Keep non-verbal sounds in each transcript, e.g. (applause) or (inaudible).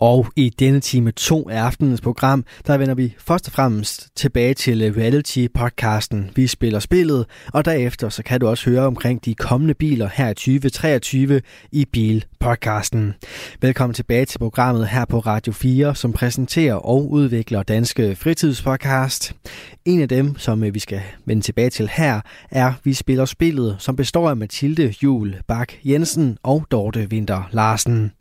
Og i denne time 2 af aftenens program, der vender vi først og fremmest tilbage til øh, reality-podcasten Vi spiller spillet, og derefter så kan du også høre omkring de kommende biler her i 2023 i Bil-podcasten. Velkommen tilbage til programmet her på Radio 4, som præsenterer og udvikler Danske Fritidspodcast. En af dem, som øh, vi skal vende tilbage til her, er Vi spiller spillet, som består af Mathilde Jul Bak Jensen og Dorte Winter Larsen.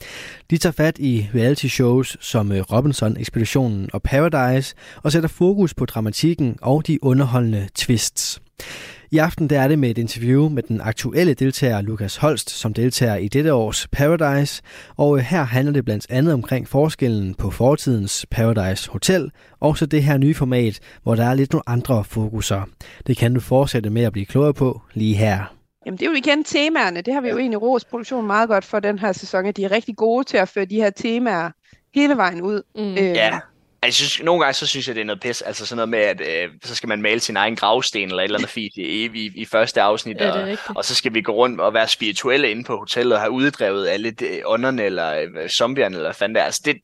De tager fat i reality shows som øh, Robinson, Ekspeditionen og Paradise, og sætter fokus på dramatikken og de underholdende twists. I aften der er det med et interview med den aktuelle deltager Lukas Holst, som deltager i dette års Paradise, og øh, her handler det blandt andet omkring forskellen på fortidens Paradise Hotel, og så det her nye format, hvor der er lidt nogle andre fokuser. Det kan du fortsætte med at blive klogere på lige her. Jamen det er jo igen temaerne. Det har vi jo egentlig Ros Produktion meget godt for den her sæson, at de er rigtig gode til at føre de her temaer hele vejen ud. Mm. Øh, ja. Altså, synes, nogle gange så synes jeg, det er noget pis. Altså sådan noget med, at øh, så skal man male sin egen gravsten eller et eller andet fint i, i, i første afsnit. Ja, og, og, så skal vi gå rundt og være spirituelle inde på hotellet og have uddrevet alle de ånderne eller øh, zombierne eller hvad fanden det er. Altså, det,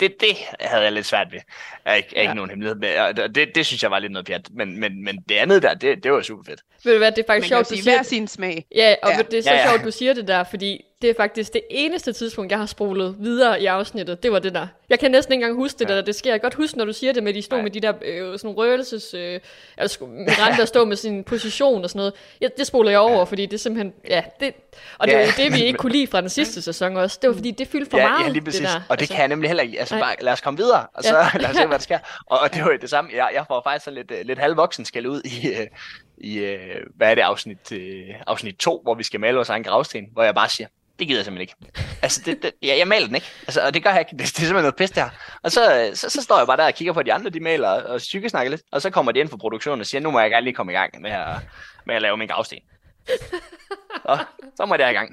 det, det havde jeg lidt svært ved. Jeg er ikke, ja. ikke nogen hemmelighed med. Og det, det synes jeg var lidt noget pjat. Men, men, men det andet der, det, det var super fedt. Ved du hvad, det er faktisk men sjovt, du siger... sin smag. Ja, og ja. det er så ja, ja. sjovt, du siger det der, fordi det er faktisk det eneste tidspunkt, jeg har spolet videre i afsnittet. Det var det der. Jeg kan næsten ikke engang huske det ja. der. Det sker jeg godt huske, når du siger det med, de stod ja. med de der øh, sådan nogle røgelses... Øh, altså med der stod med sin position og sådan noget. Ja, det spoler jeg over, ja. fordi det er simpelthen... Ja, det, og det ja. var det, vi ikke kunne lide fra den sidste sæson også. Det var fordi, det fyldte for ja, meget, ja, lige præcis. det der. Og det altså. kan jeg nemlig heller ikke. Altså bare, lad os komme videre, og så ja. (laughs) lad os se, hvad der sker. Og, og det var jo det samme. Jeg, jeg får faktisk sådan lidt, øh, lidt halvvoksen skal ud i, øh, i øh, hvad er det, afsnit, afsnit 2, hvor vi skal male vores egen gravsten, hvor jeg bare siger, det gider jeg simpelthen ikke. Altså, det, det, jeg, jeg maler den ikke. Altså, og det gør jeg ikke. (laughs) Det, det er simpelthen noget pis der. Og så, så, så, står jeg bare der og kigger på de andre, de maler og snakker lidt. Og så kommer de ind for produktionen og siger, nu må jeg gerne lige komme i gang med at, med at lave min gravsten. (laughs) Og så må jeg i gang.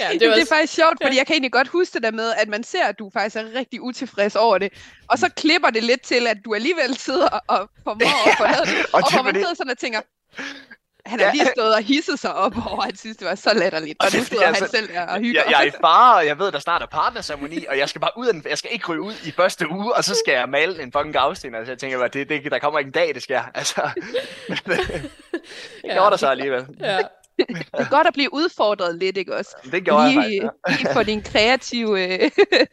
Ja, det, var... det er faktisk sjovt, fordi jeg kan egentlig godt huske det der med, at man ser, at du faktisk er rigtig utilfreds over det. Og så klipper det lidt til, at du alligevel sidder og formår at (laughs) få lavet det. og, og hvor man sidder sådan og tænker, han har ja. lige stået og hisset sig op over, at han synes, det var så latterligt. Og, og nu sidder altså, han selv der og hygger. Jeg, jeg er i fare, og jeg ved, der snart er partnerceremoni, og jeg skal bare ud af den, jeg skal ikke ryge ud i første uge, og så skal jeg male en fucking gravsten. Altså, jeg tænker bare, det, det, der kommer ikke en dag, det sker. Altså, (laughs) det ja. gjorde der så alligevel. Ja. Det er godt at blive udfordret lidt, ikke også? Det gjorde lige, jeg faktisk, ja. Lige for din kreative øh,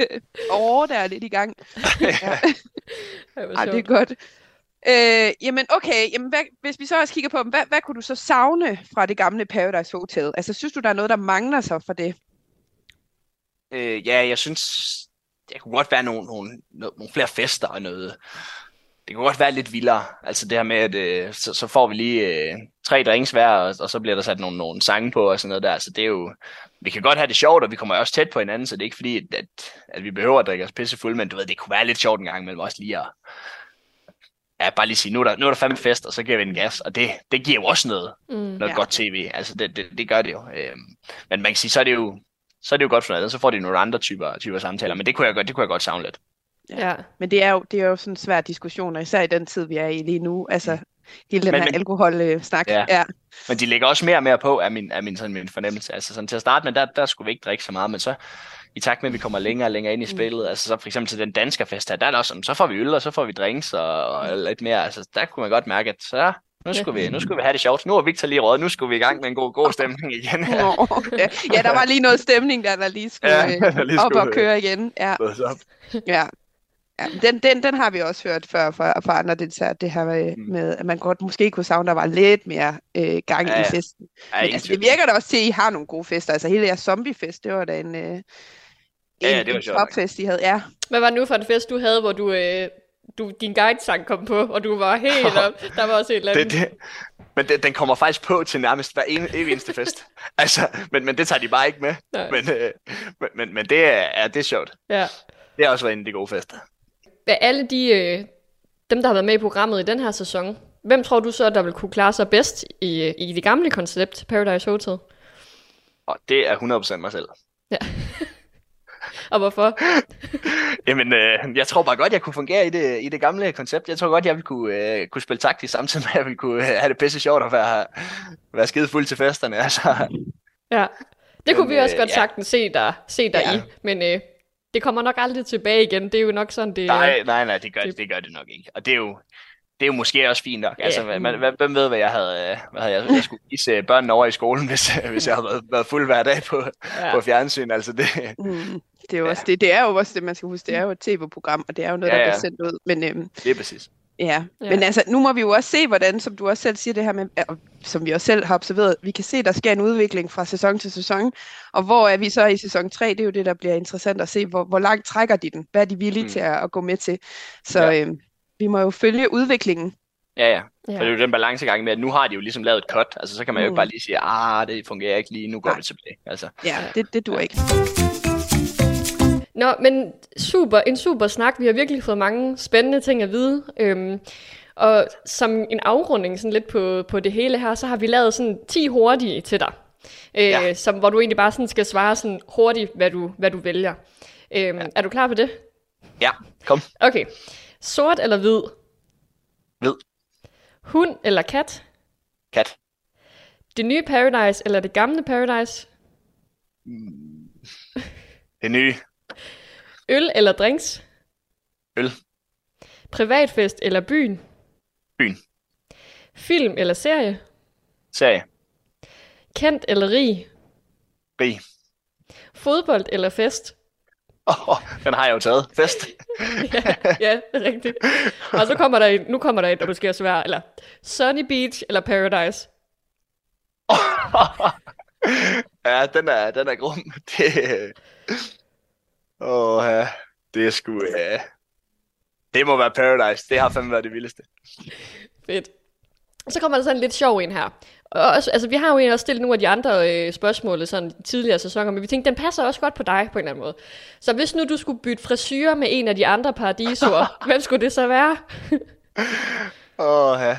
(laughs) år, der er lidt i gang. (laughs) Ja. Ej, det er godt. Øh, jamen okay, jamen, hvad, hvis vi så også kigger på dem, hvad, hvad kunne du så savne fra det gamle Paradise Hotel? Altså synes du, der er noget, der mangler så for det? Øh, ja, jeg synes, det kunne godt være nogle, nogle, nogle flere fester og noget. Det kunne godt være lidt vildere. Altså det her med, at øh, så, så får vi lige øh, tre drinks hver, og, og så bliver der sat nogle, nogle sange på og sådan noget der. Så det er jo, vi kan godt have det sjovt, og vi kommer også tæt på hinanden, så det er ikke fordi, at, at vi behøver at drikke os pissefulde, men du ved, det kunne være lidt sjovt en gang mellem os lige at, ja, bare lige sige, nu er der, nu er der fandme fest, og så giver vi en gas, og det, det giver jo også noget, mm, noget ja. godt tv, altså det, det, det gør det jo. Øhm, men man kan sige, så er det jo, så er det jo godt for noget, så får de nogle andre typer, typer samtaler, men det kunne jeg godt, det kunne jeg godt savne lidt. Ja. ja, men det er jo, det er jo sådan en svær diskussion, især i den tid, vi er i lige nu, altså hele den men, her alkohol-snak. Ja. ja. Men de lægger også mere og mere på, af min, af min, sådan min fornemmelse. Altså sådan til at starte med, der, der skulle vi ikke drikke så meget, men så i takt med, at vi kommer længere og længere ind i mm. spillet, mm. altså så for eksempel til den danske fest her, der er der også, så får vi øl, og så får vi drinks og, og lidt mere, altså der kunne man godt mærke, at så nu skulle, vi, nu skulle vi have det sjovt. Nu har Victor lige råd. Nu skulle vi i gang med en god, god stemning igen. ja, der var lige noget stemning, der, der lige skulle, ja, (laughs) der lige skulle op og køre igen. Ja. ja. Ja, den, den, den har vi også hørt før fra, fra andre deltagere, det her med, mm. med, at man godt måske kunne savne, der var lidt mere øh, gang ja, i festen. Ja, Men, altså, det virker da også til, at I har nogle gode fester. Altså hele jeres zombiefest, det var da en, øh, ja, ja, det var en topfest, I havde. Ja. Hvad var det nu for en fest, du havde, hvor du, øh, du din guide-sang kom på, og du var helt (laughs) op? Der var også et eller andet. Det, det, men den, den kommer faktisk på til nærmest hver en, eneste fest. (laughs) altså, men, men det tager de bare ikke med. Men, øh, men, men, men det er, er, det er sjovt. Ja. Det er også været en af de gode fester. Af alle de, øh, dem, der har været med i programmet i den her sæson, hvem tror du så, der vil kunne klare sig bedst i, i det gamle koncept, Paradise Hotel? Og det er 100% mig selv. Ja. (laughs) Og hvorfor? (laughs) Jamen, øh, jeg tror bare godt, jeg kunne fungere i det, i det gamle koncept. Jeg tror godt, jeg ville kunne, øh, kunne spille taktisk samtidig med, at jeg ville kunne øh, have det pisse sjovt at være, være skide fuld til festerne. Altså. Ja, det kunne Men, vi også øh, godt ja. sagtens se dig, se dig ja. i, men øh, det kommer nok aldrig tilbage igen. Det er jo nok sådan, det... Nej, nej, nej, det gør det, det, gør det nok ikke. Og det er jo, det er jo måske også fint nok. Altså, yeah. man, hvem ved, hvad jeg havde, hvad havde jeg, jeg skulle vise børnene over i skolen, hvis, (laughs) hvis jeg havde været, været fuld hver dag på, ja. på fjernsyn. Altså, det, mm, det, er jo ja. også, det, det er jo også det, man skal huske. Det er jo et tv-program, og det er jo noget, ja, ja. der bliver sendt ud. Men, øhm, det er præcis. Ja. ja, men altså, nu må vi jo også se, hvordan, som du også selv siger det her med, som vi også selv har observeret, vi kan se, der sker en udvikling fra sæson til sæson, og hvor er vi så i sæson 3, det er jo det, der bliver interessant at se, hvor, hvor langt trækker de den, hvad er de villige mm. til at, at gå med til, så ja. øhm, vi må jo følge udviklingen. Ja, ja. For ja. det er jo den balancegang med, at nu har de jo ligesom lavet et cut, altså så kan man jo mm. ikke bare lige sige, ah, det fungerer ikke lige, nu går Nej. vi tilbage. Altså. Ja, det, det dur ikke. Nå, men super, en super snak. Vi har virkelig fået mange spændende ting at vide. Øhm, og som en afrunding sådan lidt på, på det hele her, så har vi lavet sådan 10 hurtige til dig. Øh, ja. som, hvor du egentlig bare sådan skal svare sådan hurtigt, hvad du, hvad du vælger. Øhm, ja. Er du klar på det? Ja, kom. Okay. Sort eller hvid? Hvid. Hund eller kat? Kat. Det nye Paradise eller det gamle Paradise? Mm. Det nye. Øl eller drinks? Øl. Privatfest eller byen? Byen. Film eller serie? Serie. Kendt eller rig? Rig. Fodbold eller fest? Oh, den har jeg jo taget. Fest. (laughs) ja, ja, det er rigtigt. Og så kommer der en, nu kommer der en, der du skal svare, eller Sunny Beach eller Paradise? (laughs) ja, den er, den er grum. (laughs) Det, Åh, ja. Det er sgu... Ja. Det må være Paradise. Det har fandme været det vildeste. Fedt. Så kommer der sådan en lidt sjov en her. Og også, altså, vi har jo også stillet nogle af de andre øh, spørgsmål sådan tidligere sæsoner, men vi tænkte, den passer også godt på dig på en eller anden måde. Så hvis nu du skulle bytte frisyrer med en af de andre paradisoer, (laughs) hvem skulle det så være? Åh, oh, ja.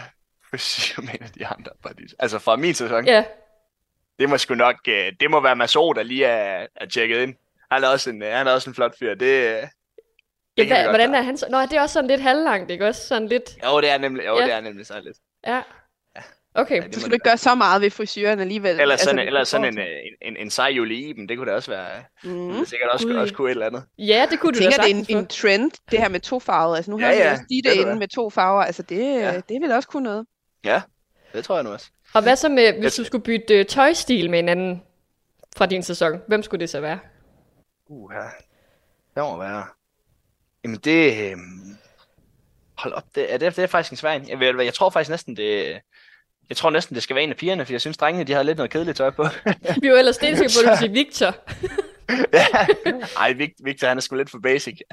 Frisyrer med en af de andre paradisoer. Altså fra min sæson? Ja. Det må sgu nok, øh, det må være Maso, der lige er, er tjekket ind. Han er også en, øh, han er også en flot fyr. Det, øh, det ja, hva, hvordan er han så? Nå, det er også sådan lidt halvlangt, ikke også? Sådan lidt... Jo, det er nemlig, jo, ja. det er nemlig så lidt. Ja. Okay. Ja, du skulle ikke gøre så meget ved frisyren alligevel. Eller sådan, altså, eller sådan en, en, en, en sej Julie Iben, det kunne det også være. Mm. Det sikkert også, også kunne et eller andet. Ja, det kunne du tænker, det er en, en trend, det her med to farver. Altså nu har ja, ja, også de det inde med to farver. Altså det, ja. det vil også kunne noget. Ja, det tror jeg nu også. Og hvad så med, hvis du skulle bytte tøjstil med en anden fra din sæson? Hvem skulle det så være? Uh, ja. Det må være. Jamen det... Øh... Hold op, det, er det, det er faktisk en svær jeg, jeg, jeg tror faktisk næsten, det, jeg tror næsten, det skal være en af pigerne, for jeg synes, drengene, de har lidt noget kedeligt tøj på. (laughs) Vi var ellers stensikker på, at du sige Victor. (laughs) ja. Ej, Victor, han er sgu lidt for basic. (laughs)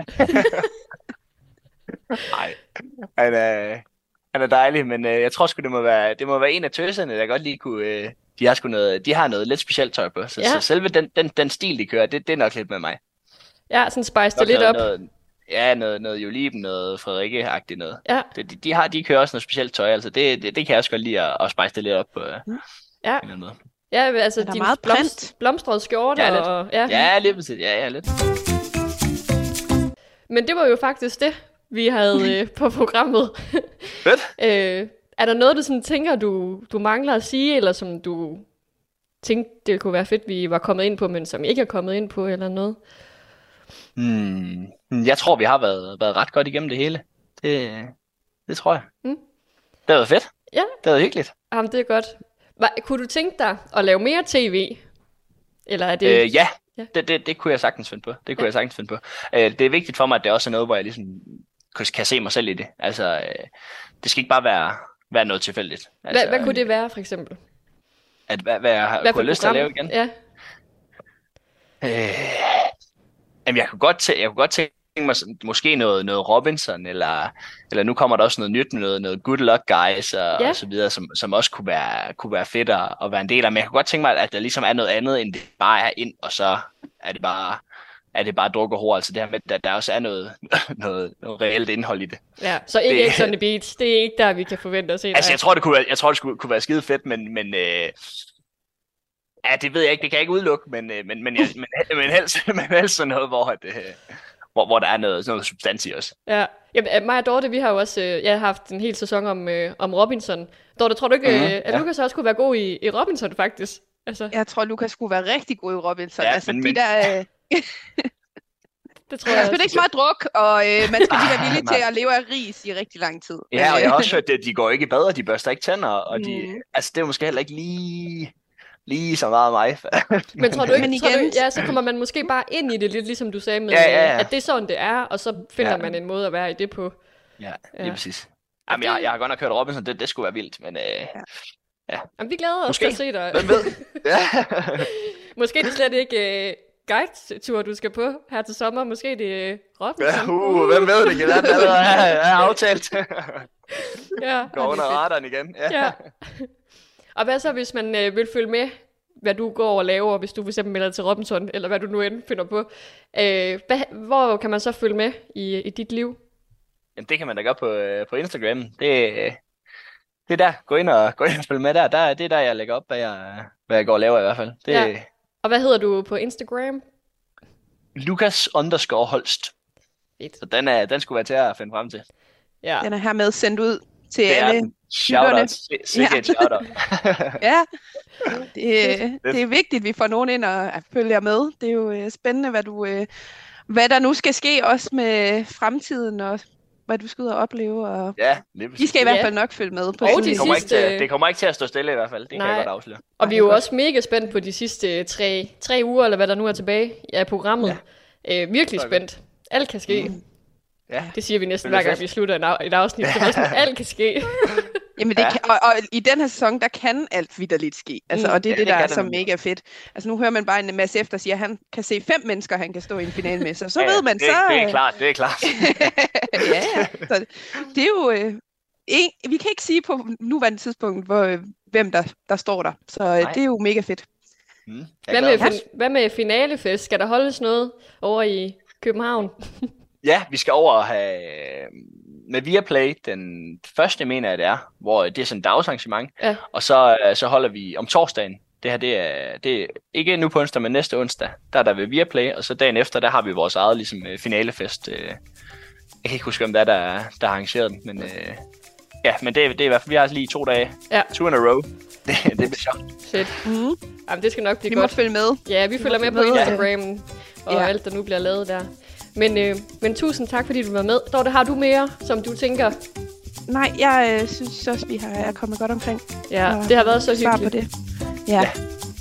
Nej, han er, han er dejlig, men øh, jeg tror sgu, det må være, det må være en af tøserne, der godt lige kunne... Øh, de har, sgu noget, de har noget lidt specielt tøj på, så, ja. så selve den, den, den stil, de kører, det, det er nok lidt med mig. Ja, sådan spice det lidt op. Noget, ja, noget, noget Juliben, noget Frederikke-agtigt noget. Ja. Det, de, de, har, de kører også noget specielt tøj, altså det, det, det kan jeg også godt lide at, at spice det lidt op på mm. ja. en måde. Ja, altså er din meget blomst, blomstrede skjorte. Ja, lidt. Og, ja. ja, lidt præcis. Ja, ja, lidt. Men det var jo faktisk det, vi havde (laughs) øh, på programmet. Fedt. (laughs) øh, er der noget, du sådan tænker, du, du mangler at sige, eller som du tænkte, det kunne være fedt, vi var kommet ind på, men som ikke er kommet ind på, eller noget? Hmm. Jeg tror, vi har været, været ret godt igennem det hele. Det, det tror jeg. Mm. Det har været fedt. Ja. Det har været hyggeligt. Jamen, det er godt. Hva, kunne du tænke dig at lave mere tv? Eller er det... Øh, ja, ja. Det, det, det kunne jeg sagtens finde på. Det kunne ja. jeg sagtens finde på. Øh, det er vigtigt for mig, at det også er noget, hvor jeg ligesom kan se mig selv i det. Altså, øh, det skal ikke bare være, være noget tilfældigt. Altså, hvad, hvad kunne det være, for eksempel? At, hvad, hvad jeg hvad kunne lyst til at lave igen? Ja. Øh, jamen, jeg kunne godt, tæ- jeg kunne godt tænke mig sådan, måske noget, noget Robinson, eller, eller nu kommer der også noget nyt med noget, noget Good Luck Guys og, ja. og så videre, som, som også kunne være, kunne være fedt at, at være en del af. Men jeg kunne godt tænke mig, at der ligesom er noget andet, end det bare er ind, og så er det bare er det bare druk og hår, altså det her med, at der også er noget, (laughs) noget, noget reelt indhold i det. Ja, så ikke det, X on the Beach, det er ikke der, vi kan forvente at se Altså, jeg tror, det kunne være, jeg tror, det skulle, kunne være skide fedt, men, men øh, ja, det ved jeg ikke, det kan jeg ikke udelukke, men, øh, men, men, jeg, (laughs) men, men, helst, (laughs) men helst sådan noget, hvor, at, øh, hvor, hvor der er noget, noget substans i os. Ja, Jamen, mig og Dorte, vi har jo også øh, jeg har haft en hel sæson om, øh, om Robinson. Dorte, tror du ikke, mm-hmm, at ja. Lukas også kunne være god i, i Robinson, faktisk? Altså. Jeg tror, Lukas skulle være rigtig god i Robinson. Ja, altså, men, de men... der... Øh... (laughs) Det tror jeg. Man skal ikke smart druk, og øh, man skal lige være (laughs) villig til at leve af ris i rigtig lang tid. Ja, og jeg har også (laughs) hørt, at de går ikke i bad, og de børster ikke tænder, og de, mm. altså, det er måske heller ikke lige lige så meget mig. men tror du ikke, men igen... tror du, ja, så kommer man måske bare ind i det lidt, ligesom du sagde med, ja, ja, ja. at det er sådan, det er, og så finder ja. man en måde at være i det på. Ja, lige ja. præcis. Jamen, jeg, jeg har godt nok hørt Robinson, det, det skulle være vildt, men... Øh, ja. ja. Jamen, vi glæder os måske. til at se dig. Hvem ved? Ja. måske det slet ikke uh, guide-tur, du skal på her til sommer. Måske det er Robinson. Ja, uh, hvem ved det? Det er allerede er aftalt. ja. (laughs) Går under radaren igen. Ja. ja. Og hvad så, hvis man øh, vil følge med, hvad du går og laver, hvis du for eksempel melder til Robinson, eller hvad du nu end finder på. Øh, hvad, hvor kan man så følge med i, i dit liv? Jamen, det kan man da gøre på, øh, på Instagram. Det, det er der. Gå ind og, gå ind og følge med der. der. Det er der, jeg lægger op, hvad jeg, hvad jeg går og laver i hvert fald. Det, ja. Og hvad hedder du på Instagram? Lukas underscore Holst. Fedt. Så den, er, den skulle være til at finde frem til. Ja. Den er hermed sendt ud til det alle Shout-out. Sikke ja. shout-out. (laughs) ja, (laughs) det, det er vigtigt, at vi får nogen ind og følger med. Det er jo øh, spændende, hvad, du, øh, hvad der nu skal ske også med fremtiden og hvad du skal ud og opleve. Og ja, De skal i hvert fald nok følge med. På og de det, kommer sidste... ikke til, det kommer ikke til at stå stille i hvert fald. Det Nej. kan jeg godt afsløre. Og vi er jo også mega spændt på de sidste tre, tre uger, eller hvad der nu er tilbage af programmet. Ja. Øh, virkelig spændt. Alt kan ske. Mm. Ja. Det siger vi næsten hver gang, vi slutter en af, et afsnit. Det er sådan, (laughs) alt kan ske. Jamen, det ja. kan, og, og, i den her sæson, der kan alt vidderligt ske. Altså, mm, og det er ja, det, der det er så mega fedt. Altså, nu hører man bare en masse efter, siger, at han kan se fem mennesker, han kan stå i en final med. Så, så ja, ved man det, så... Det er klart, det er klart. (laughs) ja, ja. Så det er jo... Øh, en, vi kan ikke sige på nuværende tidspunkt, hvor, øh, hvem der, der står der. Så øh, det er jo mega fedt. Mm, hvad, med, fin, hvad med finalefest? Skal der holdes noget over i København? Ja, vi skal over og have med Viaplay, den første mener jeg det er, hvor det er sådan et dagsarrangement, ja. og så, øh, så holder vi om torsdagen, det her det er, det er ikke nu på onsdag, men næste onsdag, der er der ved Viaplay, og så dagen efter, der har vi vores eget ligesom, øh, finalefest. Øh. Jeg kan ikke huske, om det er, der, der har arrangeret den, men ja, men det, det er i hvert fald, vi har lige to dage, ja. two in a row. (laughs) Det, det bliver sjovt. Fedt. Mm. Jamen, det skal nok blive vi godt. Vi må følge med. Ja, vi følger med på Instagram, ja. og ja. alt, der nu bliver lavet der. Men, øh, men tusind tak, fordi du var med. Dorte, har du mere, som du tænker? Nej, jeg øh, synes også, vi har er kommet godt omkring. Ja, det har været så hyggeligt. på det. Ja. ja.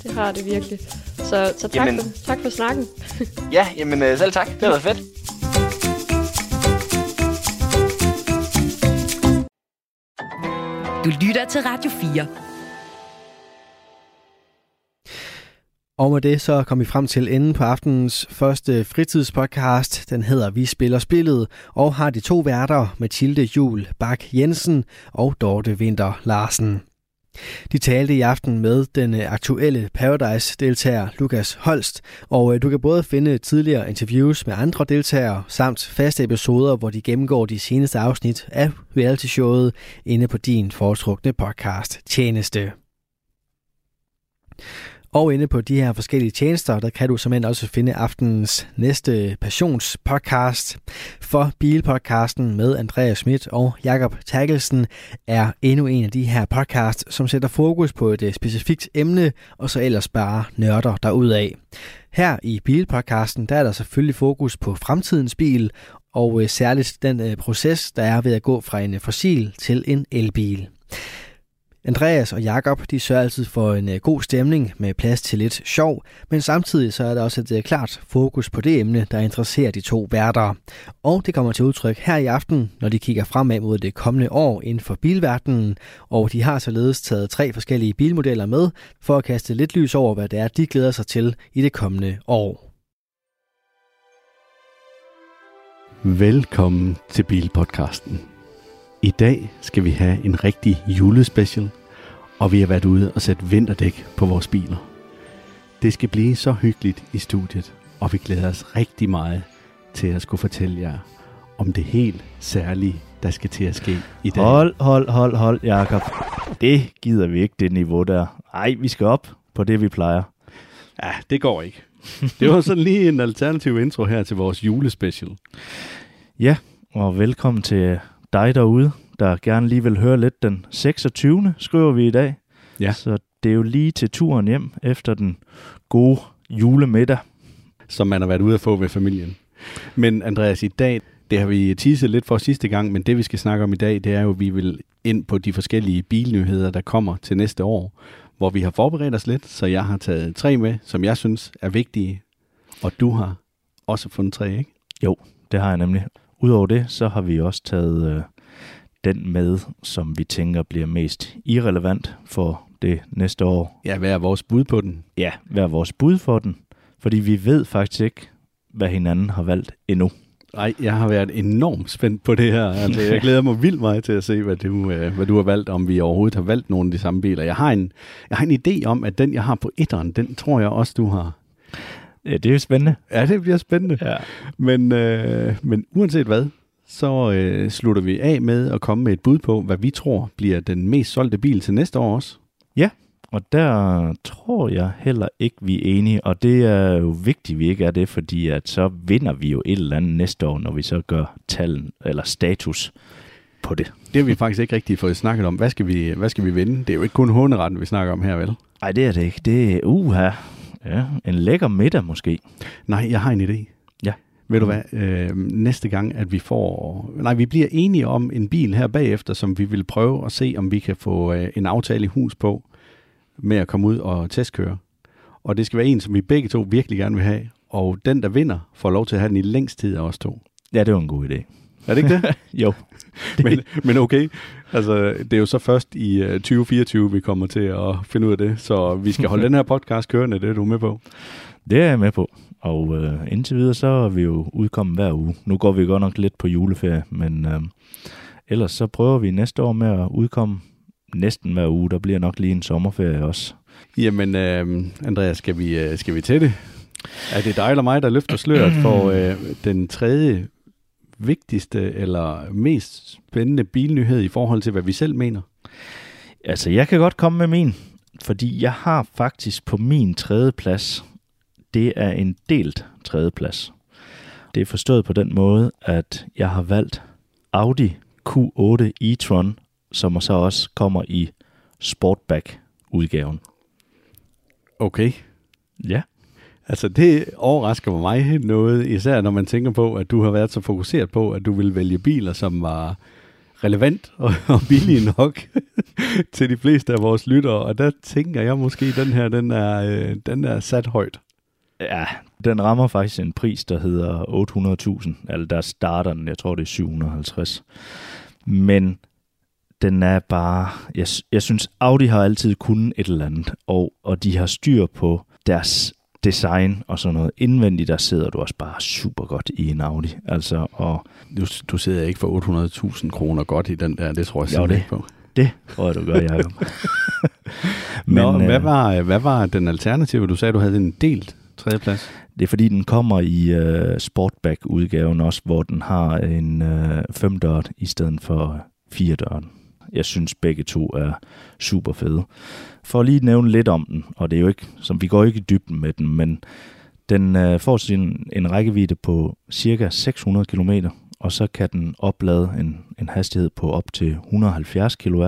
Det har det virkelig. Så, så tak, jamen, for, tak for snakken. (laughs) ja, jamen øh, selv tak. Det har været fedt. Du lytter til Radio 4. Og med det så kom vi frem til enden på aftenens første fritidspodcast. Den hedder Vi spiller spillet og har de to værter Mathilde Jul Bak Jensen og Dorte Vinter Larsen. De talte i aften med den aktuelle Paradise-deltager Lukas Holst, og øh, du kan både finde tidligere interviews med andre deltagere, samt faste episoder, hvor de gennemgår de seneste afsnit af reality-showet inde på din foretrukne podcast Tjeneste. Og inde på de her forskellige tjenester, der kan du simpelthen også finde aftenens næste passionspodcast. For Bilpodcasten med Andreas Schmidt og Jakob Terkelsen er endnu en af de her podcast, som sætter fokus på et øh, specifikt emne, og så ellers bare nørder derudaf. Her i Bilpodcasten, der er der selvfølgelig fokus på fremtidens bil, og øh, særligt den øh, proces, der er ved at gå fra en fossil til en elbil. Andreas og Jakob de sørger altid for en øh, god stemning med plads til lidt sjov, men samtidig så er der også et øh, klart fokus på det emne, der interesserer de to værter. Og det kommer til udtryk her i aften, når de kigger fremad mod det kommende år inden for bilverdenen, og de har således taget tre forskellige bilmodeller med for at kaste lidt lys over, hvad det er, de glæder sig til i det kommende år. Velkommen til Bilpodcasten. I dag skal vi have en rigtig julespecial, og vi har været ude og sætte vinterdæk på vores biler. Det skal blive så hyggeligt i studiet, og vi glæder os rigtig meget til at skulle fortælle jer om det helt særlige, der skal til at ske i dag. Hold, hold, hold, hold, Jakob. Det gider vi ikke, det niveau der. Ej, vi skal op på det, vi plejer. Ja, det går ikke. Det var sådan lige en alternativ intro her til vores julespecial. Ja, og velkommen til dig derude, der gerne lige vil høre lidt den 26. skriver vi i dag. Ja. Så det er jo lige til turen hjem efter den gode julemiddag. Som man har været ude at få ved familien. Men Andreas, i dag, det har vi teaset lidt for sidste gang, men det vi skal snakke om i dag, det er jo, at vi vil ind på de forskellige bilnyheder, der kommer til næste år, hvor vi har forberedt os lidt, så jeg har taget tre med, som jeg synes er vigtige, og du har også fundet tre, ikke? Jo, det har jeg nemlig. Udover det, så har vi også taget øh, den med, som vi tænker bliver mest irrelevant for det næste år. Ja, hvad er vores bud på den? Ja, hvad er vores bud for den? Fordi vi ved faktisk ikke, hvad hinanden har valgt endnu. Nej, jeg har været enormt spændt på det her. Altså, jeg (laughs) glæder mig vildt meget til at se, hvad du, øh, hvad du har valgt, om vi overhovedet har valgt nogle af de samme biler. Jeg har en, jeg har en idé om, at den, jeg har på etteren, den tror jeg også, du har. Ja, det er jo spændende. Ja, det bliver spændende. Ja. Men, øh, men uanset hvad, så øh, slutter vi af med at komme med et bud på, hvad vi tror bliver den mest solgte bil til næste år også. Ja, og der tror jeg heller ikke, vi er enige, og det er jo vigtigt, at vi ikke er det, fordi at så vinder vi jo et eller andet næste år, når vi så gør tallen eller status på det. Det har vi faktisk ikke rigtig fået snakket om. Hvad skal vi, hvad skal vi vinde? Det er jo ikke kun hunderetten, vi snakker om her, vel? Nej, det er det ikke. Det er uha. Ja, en lækker middag måske. Nej, jeg har en idé. Ja. Ved du hvad, øh, næste gang, at vi får... Nej, vi bliver enige om en bil her bagefter, som vi vil prøve at se, om vi kan få øh, en aftale i hus på, med at komme ud og testkøre. Og det skal være en, som vi begge to virkelig gerne vil have. Og den, der vinder, får lov til at have den i længst tid af os to. Ja, det var en god idé. Er det ikke det? (laughs) jo. (laughs) men, men okay, altså det er jo så først i uh, 2024, vi kommer til at finde ud af det. Så vi skal holde (laughs) den her podcast kørende, det er du med på? Det er jeg med på. Og øh, indtil videre, så er vi jo udkommet hver uge. Nu går vi godt nok lidt på juleferie, men øh, ellers så prøver vi næste år med at udkomme næsten hver uge. Der bliver nok lige en sommerferie også. Jamen, øh, Andreas, skal vi, øh, skal vi til det? Er det dig eller mig, der løfter sløret for (clears throat) øh, den tredje vigtigste eller mest spændende bilnyhed i forhold til, hvad vi selv mener? Altså, jeg kan godt komme med min, fordi jeg har faktisk på min tredje plads, det er en delt tredje plads. Det er forstået på den måde, at jeg har valgt Audi Q8 e-tron, som så også kommer i Sportback-udgaven. Okay. Ja. Altså det overrasker mig noget, især når man tænker på, at du har været så fokuseret på, at du vil vælge biler, som var relevant og, og billige nok (laughs) til de fleste af vores lyttere. Og der tænker jeg måske, at den her, den er, øh, den er sat højt. Ja, den rammer faktisk en pris, der hedder 800.000. Altså der starter den, jeg tror det er 750. Men den er bare... Jeg, jeg synes, Audi har altid kunnet et eller andet, og, og de har styr på deres design og sådan noget. Indvendigt, der sidder du også bare super godt i en Audi. Altså, og du, du sidder ikke for 800.000 kroner godt i den der, det tror jeg simpelthen ikke på. Det tror jeg, du gør, Jacob. (laughs) Men, Nå, øh, hvad, var, hvad var den alternative? Du sagde, du havde en delt tredjeplads. Det er fordi, den kommer i uh, Sportback-udgaven også, hvor den har en uh, femdørt i stedet for fire døren. Jeg synes, begge to er super fede. For at lige nævne lidt om den, og det er jo ikke, som vi går ikke i dybden med den, men den øh, får sin, en rækkevidde på cirka 600 km, og så kan den oplade en, en hastighed på op til 170 kW.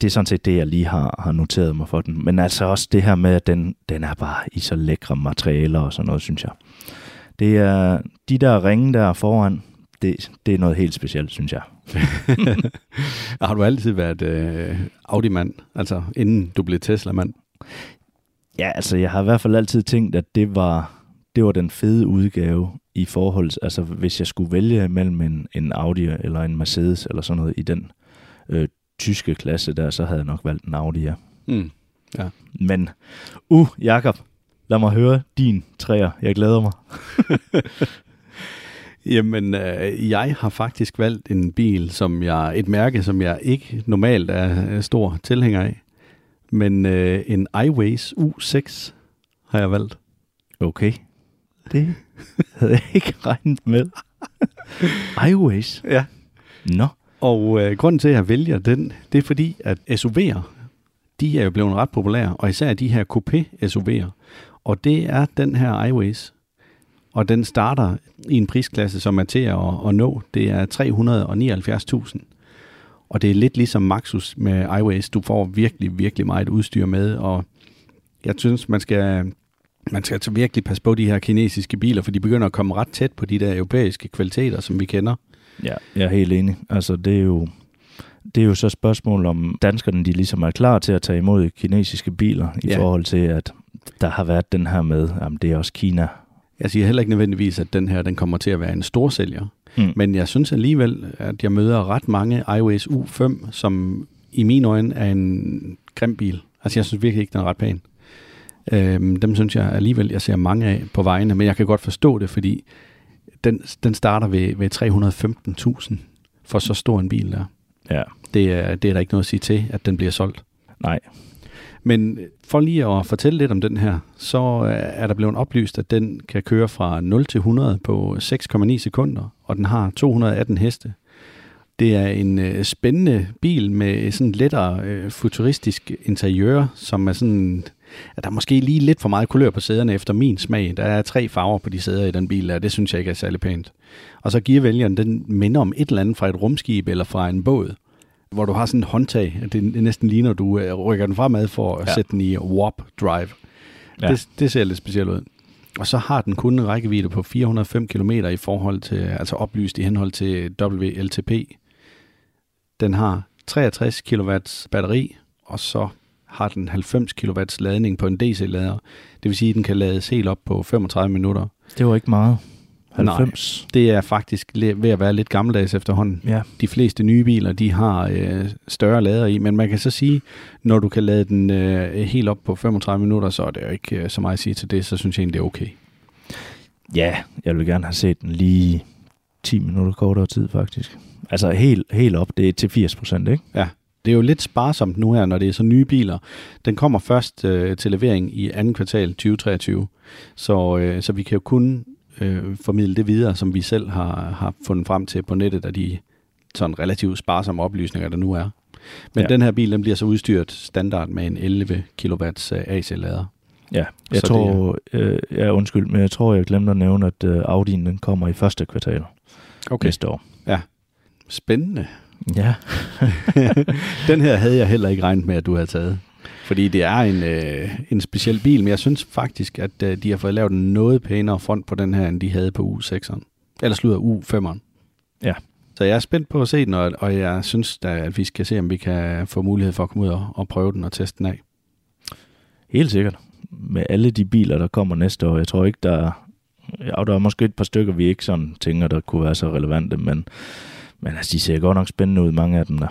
Det er sådan set det, jeg lige har, har noteret mig for den. Men altså også det her med, at den, den er bare i så lækre materialer og sådan noget, synes jeg. Det er de der ringe der foran, det, det er noget helt specielt, synes jeg. (laughs) har du altid været øh, Audi-mand, altså inden du blev Tesla-mand? Ja, altså jeg har i hvert fald altid tænkt, at det var, det var den fede udgave i forhold altså hvis jeg skulle vælge mellem en, en Audi eller en Mercedes eller sådan noget i den øh, tyske klasse der, så havde jeg nok valgt en Audi, ja. Mm. ja. Men, uh, Jakob, lad mig høre din træer. Jeg glæder mig. (laughs) Jamen, øh, jeg har faktisk valgt en bil, som jeg et mærke, som jeg ikke normalt er stor tilhænger af. Men øh, en iWays U6 har jeg valgt. Okay. Det havde jeg ikke regnet med. (laughs) iWays? Ja. Nå. Og øh, grunden til, at jeg vælger den, det er fordi, at SUV'er, de er jo blevet ret populære, og især de her coupé SUV'er. Og det er den her iWays. Og den starter i en prisklasse, som er til at, at nå. Det er 379.000. Og det er lidt ligesom Maxus med iWays. Du får virkelig, virkelig meget udstyr med, og jeg synes, man skal, man skal altså virkelig passe på de her kinesiske biler, for de begynder at komme ret tæt på de der europæiske kvaliteter, som vi kender. Ja, jeg er helt enig. Altså, det er jo, det er jo så et spørgsmål om danskerne, de ligesom er klar til at tage imod kinesiske biler, i ja. forhold til, at der har været den her med, at det er også Kina. Jeg siger heller ikke nødvendigvis, at den her den kommer til at være en stor sælger. Mm. Men jeg synes alligevel, at jeg møder ret mange iOS U5, som i mine øjne er en grim bil. Altså jeg synes virkelig ikke, den er ret pæn. Øhm, dem synes jeg alligevel, jeg ser mange af på vejene, men jeg kan godt forstå det, fordi den, den starter ved, ved 315.000 for så stor en bil der. Ja. Det er, det er der ikke noget at sige til, at den bliver solgt. Nej. Men øh, for lige at fortælle lidt om den her, så øh, er der blevet oplyst, at den kan køre fra 0 til 100 på øh, 6,9 sekunder, og den har 218 heste. Det er en øh, spændende bil med sådan lettere øh, futuristisk interiør, som er sådan, at der er måske lige lidt for meget kulør på sæderne efter min smag. Der er tre farver på de sæder i den bil, og det synes jeg ikke er særlig pænt. Og så giver vælgeren, den minder om et eller andet fra et rumskib eller fra en båd hvor du har sådan en håndtag. Det næsten ligner, du øh, rykker den fremad for at ja. sætte den i warp drive. Ja. Det, det ser lidt specielt ud. Og så har den kun en rækkevidde på 405 km i forhold til, altså oplyst i henhold til WLTP. Den har 63 kW batteri, og så har den 90 kW ladning på en DC-lader. Det vil sige, at den kan lades helt op på 35 minutter. Det var ikke meget. 90? Nej, det er faktisk ved at være lidt gammeldags efterhånden. Ja. De fleste nye biler, de har øh, større lader i, men man kan så sige, når du kan lade den øh, helt op på 35 minutter, så er det jo ikke øh, så meget at sige til det, så synes jeg egentlig, det er okay. Ja, jeg vil gerne have set den lige 10 minutter kortere tid, faktisk. Altså helt, helt op, det er til 80 procent, ikke? Ja, det er jo lidt sparsomt nu her, når det er så nye biler. Den kommer først øh, til levering i anden kvartal 2023, så, øh, så vi kan jo kun øh, formidle det videre, som vi selv har, har fundet frem til på nettet, af de sådan relativt sparsomme oplysninger, der nu er. Men ja. den her bil, den bliver så udstyret standard med en 11 kW AC-lader. Ja, jeg så tror, det, øh, ja, undskyld, men jeg tror, jeg glemte at nævne, at øh, Audi'en den kommer i første kvartal okay. næste år. Ja, spændende. Ja. (laughs) den her havde jeg heller ikke regnet med, at du havde taget. Fordi det er en, øh, en speciel bil, men jeg synes faktisk, at øh, de har fået lavet en noget pænere front på den her, end de havde på U6'eren. Eller slutter U5'eren. Ja. Så jeg er spændt på at se den, og, og jeg synes, da, at vi skal se, om vi kan få mulighed for at komme ud og, og prøve den og teste den af. Helt sikkert. Med alle de biler, der kommer næste år. Jeg tror ikke, der er... Ja, der er måske et par stykker, vi ikke sådan tænker, der kunne være så relevante, men, men altså, de ser godt nok spændende ud, mange af dem der.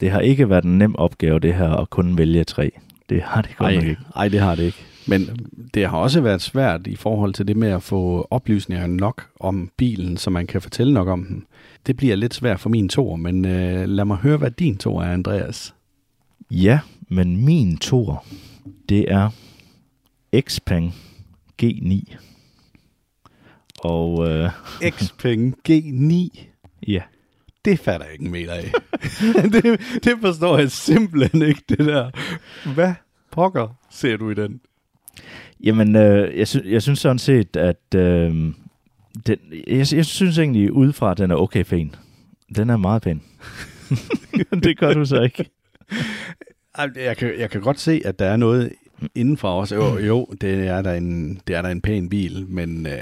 Det har ikke været en nem opgave, det her, at kun vælge tre. Det har det godt ej, nok ikke. Nej, det har det ikke. Men det har også været svært i forhold til det med at få oplysninger nok om bilen, så man kan fortælle nok om den. Det bliver lidt svært for min tor, men øh, lad mig høre, hvad din tor er, Andreas. Ja, men min tor, det er Xpeng G9. Og øh, Xpeng G9? (laughs) Ja det fatter jeg ikke en meter af. (laughs) det, det forstår jeg simpelthen ikke, det der. Hvad pokker ser du i den? Jamen, øh, jeg, sy- jeg synes sådan set, at øh, den, jeg, jeg synes egentlig udefra, at den er okay pæn. Den er meget pæn. (laughs) det gør du så ikke. Jeg kan, jeg kan godt se, at der er noget indenfor os. Jo, jo det, er der en, det er der en pæn bil, men øh,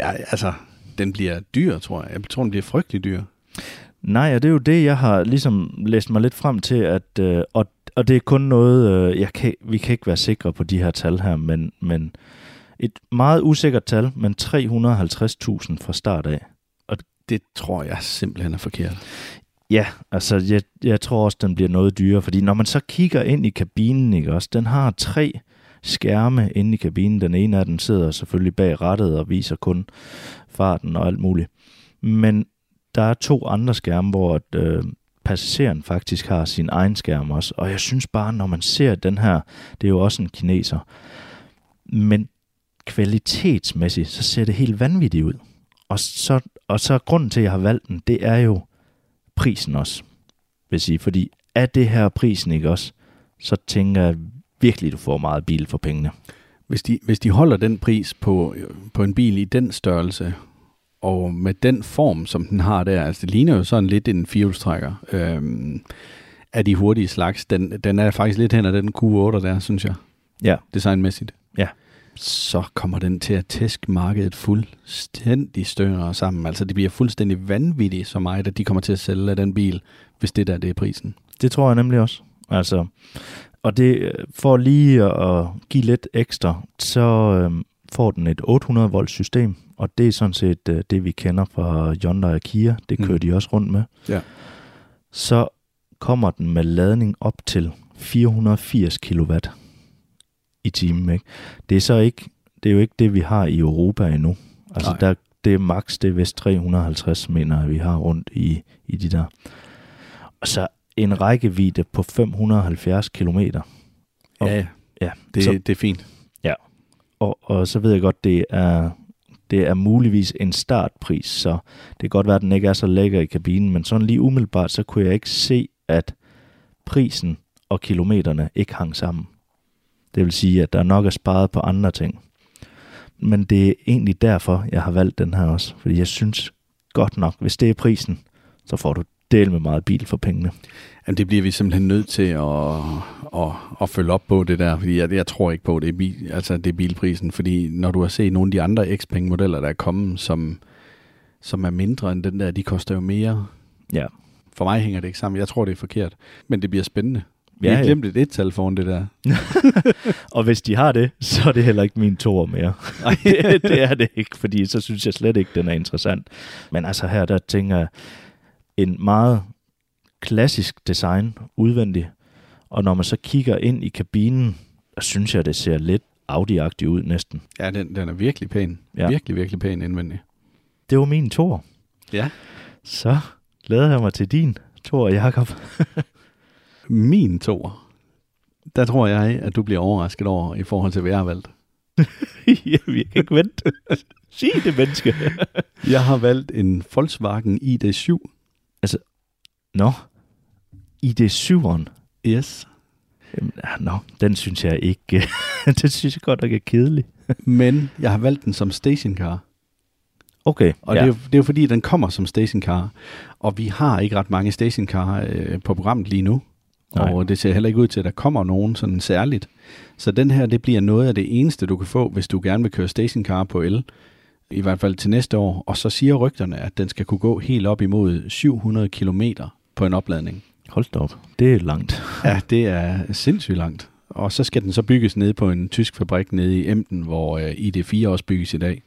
ja, altså, den bliver dyr, tror jeg. Jeg tror, den bliver frygtelig dyr. Nej, og det er jo det, jeg har ligesom læst mig lidt frem til, at, øh, og, og det er kun noget, øh, jeg kan, vi kan ikke være sikre på de her tal her, men, men et meget usikkert tal, men 350.000 fra start af. Og det tror jeg simpelthen er forkert. Ja, altså jeg, jeg tror også, den bliver noget dyrere, fordi når man så kigger ind i kabinen, ikke også, den har tre skærme inde i kabinen. Den ene af dem sidder selvfølgelig bag rattet og viser kun farten og alt muligt. Men der er to andre skærme, hvor øh, passageren faktisk har sin egen skærm også. Og jeg synes bare, når man ser den her, det er jo også en kineser, men kvalitetsmæssigt, så ser det helt vanvittigt ud. Og så, og så grunden til, at jeg har valgt den, det er jo prisen også, vil sige. Fordi er det her prisen ikke også, så tænker jeg, virkelig, du får meget bil for pengene. Hvis de, hvis de holder den pris på, på en bil i den størrelse, og med den form, som den har der, altså det ligner jo sådan lidt en firehjulstrækker øhm, af de hurtige slags. Den, den er faktisk lidt hen af den Q8 der, synes jeg. Ja. Designmæssigt. Ja. Så kommer den til at tæske markedet fuldstændig større sammen. Altså det bliver fuldstændig vanvittigt så meget, at de kommer til at sælge af den bil, hvis det der det er prisen. Det tror jeg nemlig også. Altså, og det for lige at give lidt ekstra, så øhm, får den et 800 volt system, og det er sådan set øh, det, vi kender fra Hyundai og Kia. Det kører mm. de også rundt med. Ja. Så kommer den med ladning op til 480 kW i timen. Ikke? Det er så ikke, det er jo ikke det, vi har i Europa endnu. Altså Nej. der, det er max, det er vist 350 mener vi har rundt i, i de der. Og så en rækkevidde på 570 km. Og, Ja, ja det, så, det er fint. og, og så ved jeg godt, det er, det er muligvis en startpris, så det kan godt være, at den ikke er så lækker i kabinen, men sådan lige umiddelbart, så kunne jeg ikke se, at prisen og kilometerne ikke hang sammen. Det vil sige, at der nok er sparet på andre ting. Men det er egentlig derfor, jeg har valgt den her også, fordi jeg synes godt nok, hvis det er prisen, så får du del med meget bil for pengene. Jamen, det bliver vi simpelthen nødt til at, at, at følge op på det der, fordi jeg, jeg tror ikke på, at det er, bil, altså, det er bilprisen, fordi når du har set nogle af de andre x modeller der er kommet, som, som er mindre end den der, de koster jo mere. Ja. For mig hænger det ikke sammen. Jeg tror, det er forkert. Men det bliver spændende. Vi har ja. glemt et et-tal foran det der. (laughs) Og hvis de har det, så er det heller ikke min tor mere. Det, (laughs) det er det ikke, fordi så synes jeg slet ikke, den er interessant. Men altså her, der tænker jeg, en meget klassisk design udvendigt, og når man så kigger ind i kabinen, så synes jeg, det ser lidt Audi-agtigt ud næsten. Ja, den, den er virkelig pæn. Ja. Virkelig, virkelig pæn indvendig. Det var min tor. Ja. Så glæder jeg mig til din tor, Jakob. (laughs) Min tor, der tror jeg, at du bliver overrasket over i forhold til, hvad jeg har valgt. (laughs) jeg kan ikke vente. Sig det, menneske. (laughs) Jeg har valgt en Volkswagen ID7. Nå, ID7'eren. Yes. Jamen, Nå, den synes jeg ikke, (laughs) den synes jeg godt nok er kedelig. Men jeg har valgt den som stationcar. Okay, Og ja. det, er jo, det er jo fordi, den kommer som stationcar. Og vi har ikke ret mange stationcar øh, på programmet lige nu. Nej. Og det ser heller ikke ud til, at der kommer nogen sådan særligt. Så den her, det bliver noget af det eneste, du kan få, hvis du gerne vil køre stationcar på el. I hvert fald til næste år. Og så siger rygterne, at den skal kunne gå helt op imod 700 km på en opladning. Hold da op, det er langt. Ja, det er sindssygt langt. Og så skal den så bygges nede på en tysk fabrik nede i Emden, hvor øh, ID4 også bygges i dag.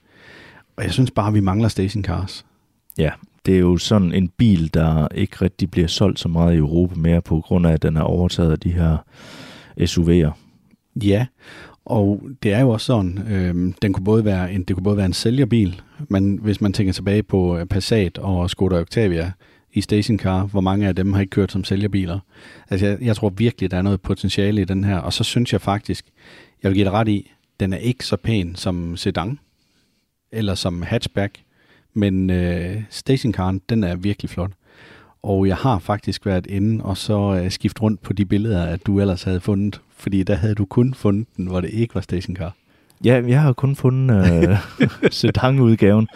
Og jeg synes bare, at vi mangler stationcars. Ja, det er jo sådan en bil, der ikke rigtig bliver solgt så meget i Europa mere, på grund af, at den er overtaget af de her SUV'er. Ja, og det er jo også sådan, øh, den kunne både være en, det kunne både være en sælgerbil, men hvis man tænker tilbage på øh, Passat og Skoda Octavia i stationcar, hvor mange af dem har ikke kørt som sælgerbiler. Altså jeg, jeg tror virkelig, der er noget potentiale i den her, og så synes jeg faktisk, jeg vil give dig ret i, den er ikke så pæn som sedan, eller som hatchback, men øh, stationcaren, den er virkelig flot. Og jeg har faktisk været inde og så øh, skiftet rundt på de billeder, at du ellers havde fundet. Fordi der havde du kun fundet den, hvor det ikke var stationcar. Ja, jeg har kun fundet øh, (laughs) sedan-udgaven,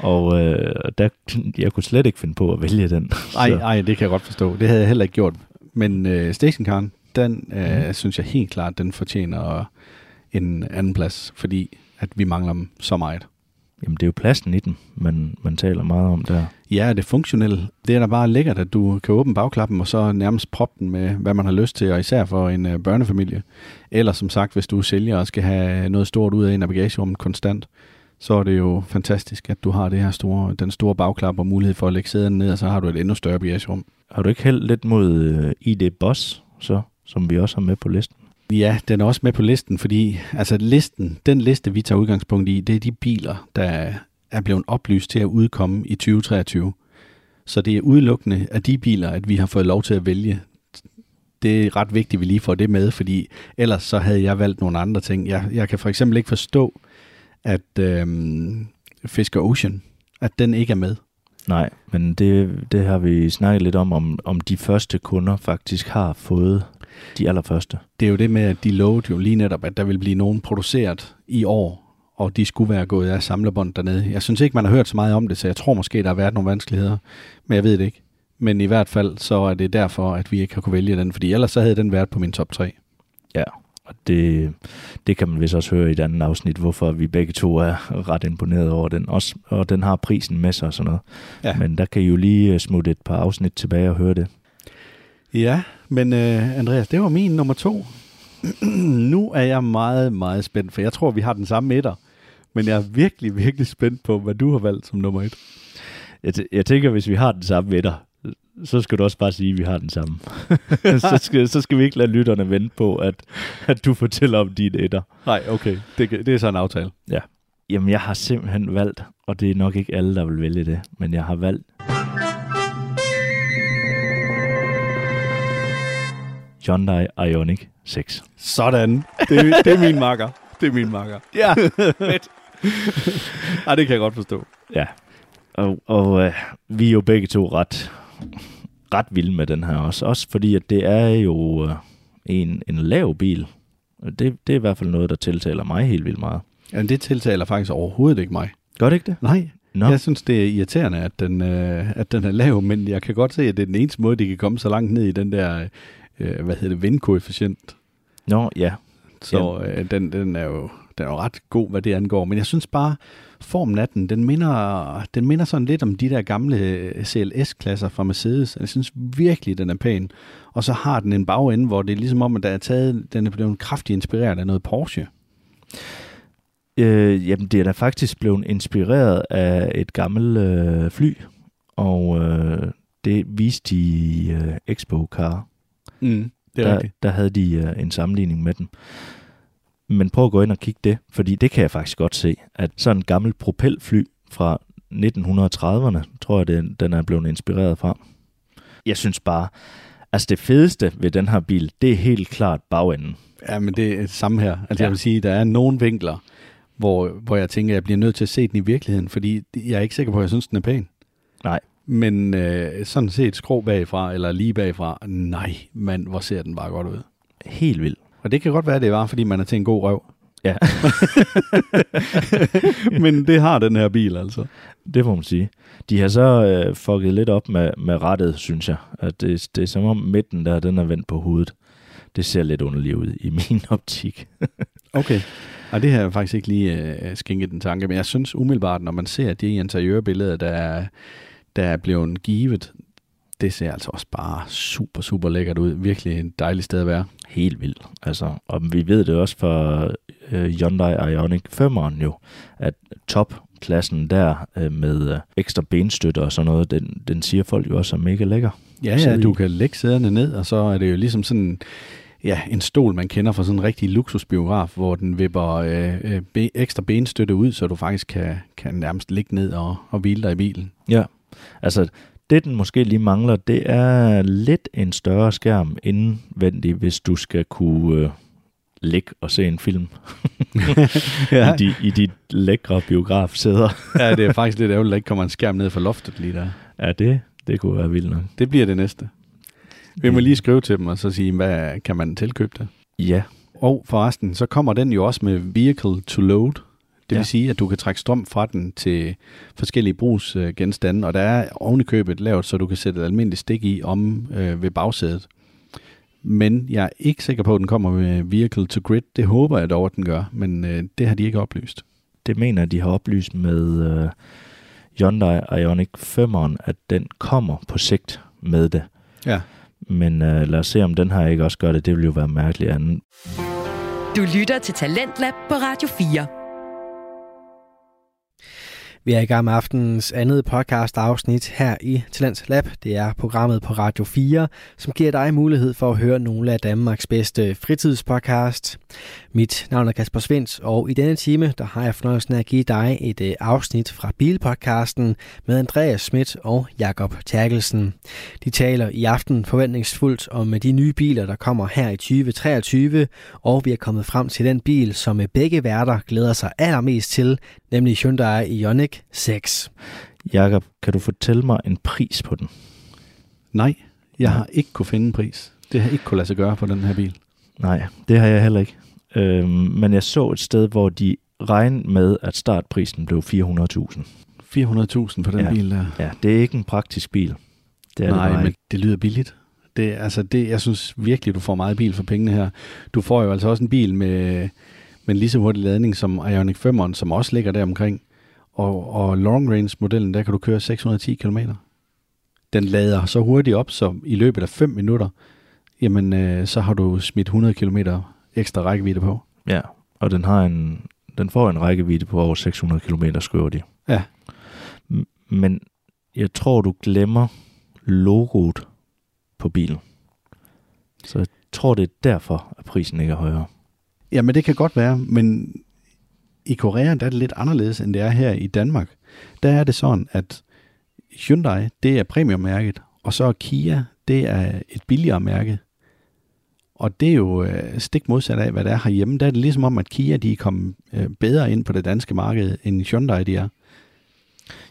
og øh, der, jeg kunne slet ikke finde på at vælge den. Ej, Så- ej, det kan jeg godt forstå. Det havde jeg heller ikke gjort. Men øh, stationcaren, den øh, Mhm. synes jeg helt klart, den fortjener en anden plads, fordi at vi mangler dem så meget. Jamen, det er jo pladsen i den, man, man taler meget om der. Ja, det er funktionelt. Det er da bare lækkert, at du kan åbne bagklappen og så nærmest proppe den med, hvad man har lyst til, og især for en øh, børnefamilie. Eller som sagt, hvis du er sælger og skal have noget stort ud af en af bagagerummet konstant, så er det jo fantastisk, at du har det her store, den store bagklap og mulighed for at lægge sæderne ned, og så har du et endnu større bagagerum. Har du ikke held lidt mod øh, ID Boss, så, som vi også har med på listen? Ja, den er også med på listen, fordi altså listen, den liste, vi tager udgangspunkt i, det er de biler, der er blevet oplyst til at udkomme i 2023. Så det er udelukkende af de biler, at vi har fået lov til at vælge. Det er ret vigtigt, at vi lige får det med, fordi ellers så havde jeg valgt nogle andre ting. Jeg, jeg kan for eksempel ikke forstå, at øhm, Fisker Ocean, at den ikke er med. Nej, men det, det har vi snakket lidt om, om, om de første kunder faktisk har fået de allerførste. Det er jo det med, at de lovede jo lige netop, at der vil blive nogen produceret i år, og de skulle være gået af samlebånd dernede. Jeg synes ikke, man har hørt så meget om det, så jeg tror måske, der har været nogle vanskeligheder, men jeg ved det ikke. Men i hvert fald, så er det derfor, at vi ikke har kunne vælge den, fordi ellers så havde den været på min top 3. Ja, og det, det kan man vist også høre i et andet afsnit, hvorfor vi begge to er ret imponeret over den. Også, og den har prisen med sig og sådan noget. Ja. Men der kan I jo lige øh, smutte et par afsnit tilbage og høre det. Ja, men uh, Andreas, det var min nummer to. (clears throat) nu er jeg meget, meget spændt, for jeg tror, vi har den samme etter. Men jeg er virkelig, virkelig spændt på, hvad du har valgt som nummer et. Jeg, t- jeg tænker, hvis vi har den samme etter, så skal du også bare sige, at vi har den samme. (laughs) så, skal, så skal vi ikke lade lytterne vente på, at, at du fortæller om din etter. Nej, okay. Det, det er så en aftale. Ja. Jamen, jeg har simpelthen valgt, og det er nok ikke alle, der vil vælge det, men jeg har valgt Hyundai Ioniq 6. Sådan. Det, det er min makker. Det er min makker. (laughs) Ja, fedt. Ej, det kan jeg godt forstå. Ja. Og, og øh, vi er jo begge to ret ret vild med den her også. Også fordi, at det er jo øh, en, en lav bil. Det, det er i hvert fald noget, der tiltaler mig helt vildt meget. Ja, det tiltaler faktisk overhovedet ikke mig. Gør det ikke det? Nej. No. Jeg synes, det er irriterende, at den, øh, at den er lav, men jeg kan godt se, at det er den eneste måde, de kan komme så langt ned i den der, øh, hvad hedder det, vindkoefficient. Nå, ja. Så øh, den, den er jo den er jo ret god, hvad det angår. Men jeg synes bare, formen af den, den minder, den minder sådan lidt om de der gamle øh, CLS-klasser fra Mercedes. Jeg synes virkelig, den er pæn. Og så har den en bagende, hvor det er ligesom om, at der er taget, den er blevet kraftigt inspireret af noget Porsche. Øh, jamen, det er da faktisk blevet inspireret af et gammelt øh, fly, og øh, det viste de i øh, Expo Car. Mm, det er der, rigtigt. der havde de øh, en sammenligning med den. Men prøv at gå ind og kigge det, fordi det kan jeg faktisk godt se, at sådan en gammel propelfly fra 1930'erne, tror jeg, det, den er blevet inspireret fra. Jeg synes bare, altså det fedeste ved den her bil, det er helt klart bagenden. Ja, men det er det samme her. Altså ja. jeg vil sige, der er nogle vinkler, hvor, hvor jeg tænker, at jeg bliver nødt til at se den i virkeligheden, fordi jeg er ikke sikker på, at jeg synes, den er pæn. Nej. Men øh, sådan set skrå bagfra, eller lige bagfra, nej, mand, hvor ser den bare godt ud. Helt vildt. Og det kan godt være, det var, fordi man er til en god røv. Ja. (laughs) Men det har den her bil altså. Det må man sige. De har så øh, fucket lidt op med, med rettet, synes jeg. At det, det er som om midten der, den er vendt på hovedet. Det ser lidt underligt ud i (laughs) min optik. okay. Og det har jeg faktisk ikke lige øh, skænket den tanke, men jeg synes umiddelbart, når man ser de interiørbilleder, der er, der er blevet givet, det ser altså også bare super, super lækkert ud. Virkelig en dejlig sted at være. Helt vildt. Altså, og vi ved det også fra øh, Hyundai Ioniq 5'eren jo, at topklassen der øh, med øh, ekstra benstøtter og sådan noget, den, den siger folk jo også er mega lækker. Ja, ja, du kan lægge sæderne ned, og så er det jo ligesom sådan ja, en stol, man kender fra sådan en rigtig luksusbiograf, hvor den vipper øh, be, ekstra benstøtte ud, så du faktisk kan, kan nærmest ligge ned og, og hvile dig i bilen. Ja, altså det, den måske lige mangler, det er lidt en større skærm indvendig, hvis du skal kunne øh, ligge og se en film (laughs) ja. I, de, i de lækre biografsæder. ja, det er (laughs) faktisk lidt ærgerligt, at der ikke kommer en skærm ned fra loftet lige der. Ja, det, det kunne være vildt nok. Det bliver det næste. Vi må lige skrive til dem og så sige, hvad kan man tilkøbe det? Ja. Og forresten, så kommer den jo også med Vehicle to Load. Det ja. vil sige, at du kan trække strøm fra den til forskellige brugsgenstande, og der er ovenikøbet lavet, så du kan sætte et almindeligt stik i om øh, ved bagsædet. Men jeg er ikke sikker på, at den kommer med Vehicle to Grid. Det håber jeg dog, at den gør, men øh, det har de ikke oplyst. Det mener de har oplyst med øh, Hyundai Ioniq 5'eren, at den kommer på sigt med det. Ja. Men øh, lad os se, om den her ikke også gør det. Det vil jo være mærkeligt andet. Du lytter til Talentlab på Radio 4. Vi er i gang med aftenens andet podcast afsnit her i Talents Lab. Det er programmet på Radio 4, som giver dig mulighed for at høre nogle af Danmarks bedste fritidspodcast. Mit navn er Kasper Svens, og i denne time der har jeg fornøjelsen af at give dig et øh, afsnit fra Bilpodcasten med Andreas Schmidt og Jakob Terkelsen. De taler i aften forventningsfuldt om øh, de nye biler, der kommer her i 2023, og vi er kommet frem til den bil, som øh, begge værter glæder sig allermest til, nemlig Hyundai Ioniq 6. Jakob, kan du fortælle mig en pris på den? Nej, jeg har ikke kunne finde en pris. Det har ikke kunne lade sig gøre på den her bil. Nej, det har jeg heller ikke. Øhm, men jeg så et sted, hvor de regnede med, at startprisen blev 400.000. 400.000 på den ja. bil der. Ja, det er ikke en praktisk bil. Det er Nej, det men det lyder billigt. Det, altså det, jeg synes virkelig, du får meget bil for pengene her. Du får jo altså også en bil med, med en lige så hurtig ladning som Ioniq 5'eren, som også ligger der omkring. Og, og long range modellen, der kan du køre 610 km. Den lader så hurtigt op, så i løbet af 5 minutter, jamen øh, så har du smidt 100 km ekstra rækkevidde på. Ja, og den har en, den får en rækkevidde på over 600 km, skriver de. Ja. Men jeg tror, du glemmer logoet på bilen. Så jeg tror, det er derfor, at prisen ikke er højere. Ja, men det kan godt være, men i Korea der er det lidt anderledes, end det er her i Danmark. Der er det sådan, at Hyundai, det er premiummærket, og så Kia, det er et billigere mærke. Og det er jo øh, stik modsat af, hvad der er herhjemme. Der er det ligesom om, at Kia de er kommet øh, bedre ind på det danske marked, end Hyundai de er.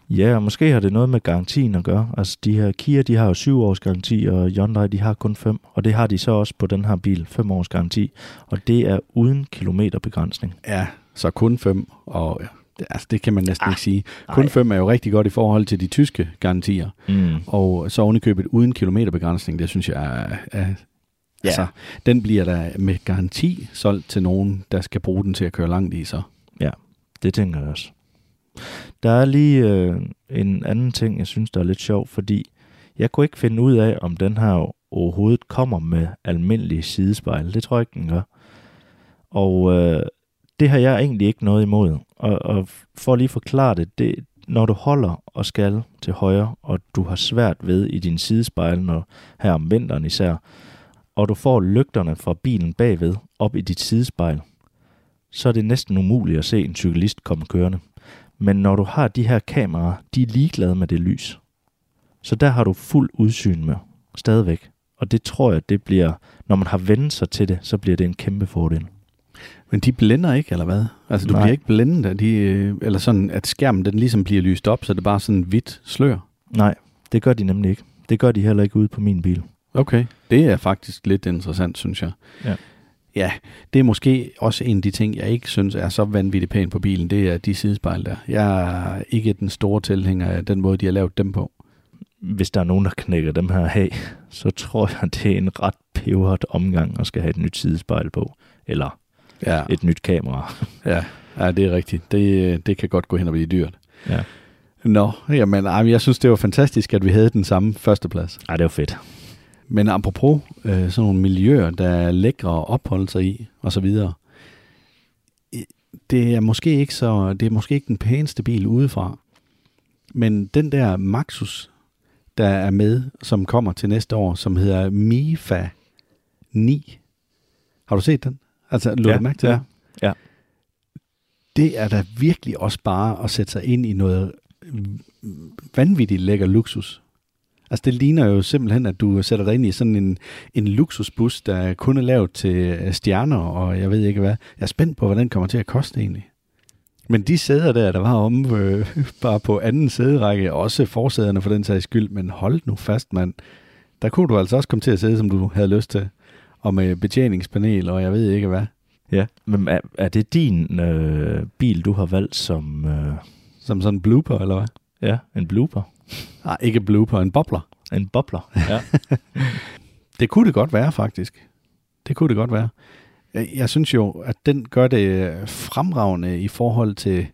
Ja, og måske har det noget med garantien at gøre. Altså de her Kia, de har jo syv års garanti, og Hyundai, de har kun fem. Og det har de så også på den her bil, fem års garanti. Og det er uden kilometerbegrænsning. Ja, så kun fem, og altså, det kan man næsten ah, ikke sige. Kun ej. fem er jo rigtig godt i forhold til de tyske garantier. Mm. Og så ovenikøbet uden kilometerbegrænsning, det synes jeg er, er Ja. Altså, den bliver der med garanti solgt til nogen, der skal bruge den til at køre langt i så. Ja, det tænker jeg også. Der er lige øh, en anden ting, jeg synes, der er lidt sjov, fordi jeg kunne ikke finde ud af, om den her overhovedet kommer med almindelige sidespejl. Det tror jeg ikke, den gør. Og øh, det har jeg egentlig ikke noget imod. Og, og for at lige forklare det, det, når du holder og skal til højre, og du har svært ved i din sidespejl, når, her om vinteren især, og du får lygterne fra bilen bagved op i dit sidespejl, så er det næsten umuligt at se en cyklist komme kørende. Men når du har de her kameraer, de er ligeglade med det lys. Så der har du fuld udsyn med, stadigvæk. Og det tror jeg, det bliver, når man har vendt sig til det, så bliver det en kæmpe fordel. Men de blænder ikke, eller hvad? Altså, du Nej. bliver ikke blændet af de, øh, eller sådan, at skærmen den ligesom bliver lyst op, så det er bare sådan hvidt slør? Nej, det gør de nemlig ikke. Det gør de heller ikke ude på min bil. Okay, det er faktisk lidt interessant, synes jeg. Ja. Ja, det er måske også en af de ting, jeg ikke synes er så vanvittigt pænt på bilen, det er de sidespejl der. Jeg er ikke den store tilhænger af den måde, de har lavet dem på. Hvis der er nogen, der knækker dem her af, så tror jeg, det er en ret peberet omgang at skal have et nyt sidespejl på. Eller ja. et nyt kamera. (laughs) ja. ja, det er rigtigt. Det, det kan godt gå hen og blive dyrt. Ja. Nå, jamen, jeg synes, det var fantastisk, at vi havde den samme førsteplads. Ja, det var fedt. Men apropos øh, sådan nogle miljøer, der er lækre at opholde sig i, og så videre. Det er måske ikke så, det er måske ikke den pæneste bil udefra. Men den der Maxus, der er med, som kommer til næste år, som hedder Mifa 9. Har du set den? Altså, lå ja, du mærke til ja, Ja. Det er da virkelig også bare at sætte sig ind i noget vanvittigt lækker luksus. Altså det ligner jo simpelthen, at du sætter dig ind i sådan en, en luksusbus, der kun er lavet til øh, stjerner, og jeg ved ikke hvad. Jeg er spændt på, hvad den kommer til at koste egentlig. Men de sæder der, der var om øh, (laughs) bare på anden sæderække, også forsæderne for den sags skyld, men hold nu fast, mand. Der kunne du altså også komme til at sidde, som du havde lyst til. Og med betjeningspanel, og jeg ved ikke hvad. Ja, men er, er det din øh, bil, du har valgt som... Øh... Som sådan en blooper, eller hvad? Ja, en blooper. Nej, ikke blooper, en bobler. En bobler, ja. (laughs) det kunne det godt være, faktisk. Det kunne det godt være. Jeg synes jo, at den gør det fremragende i forhold til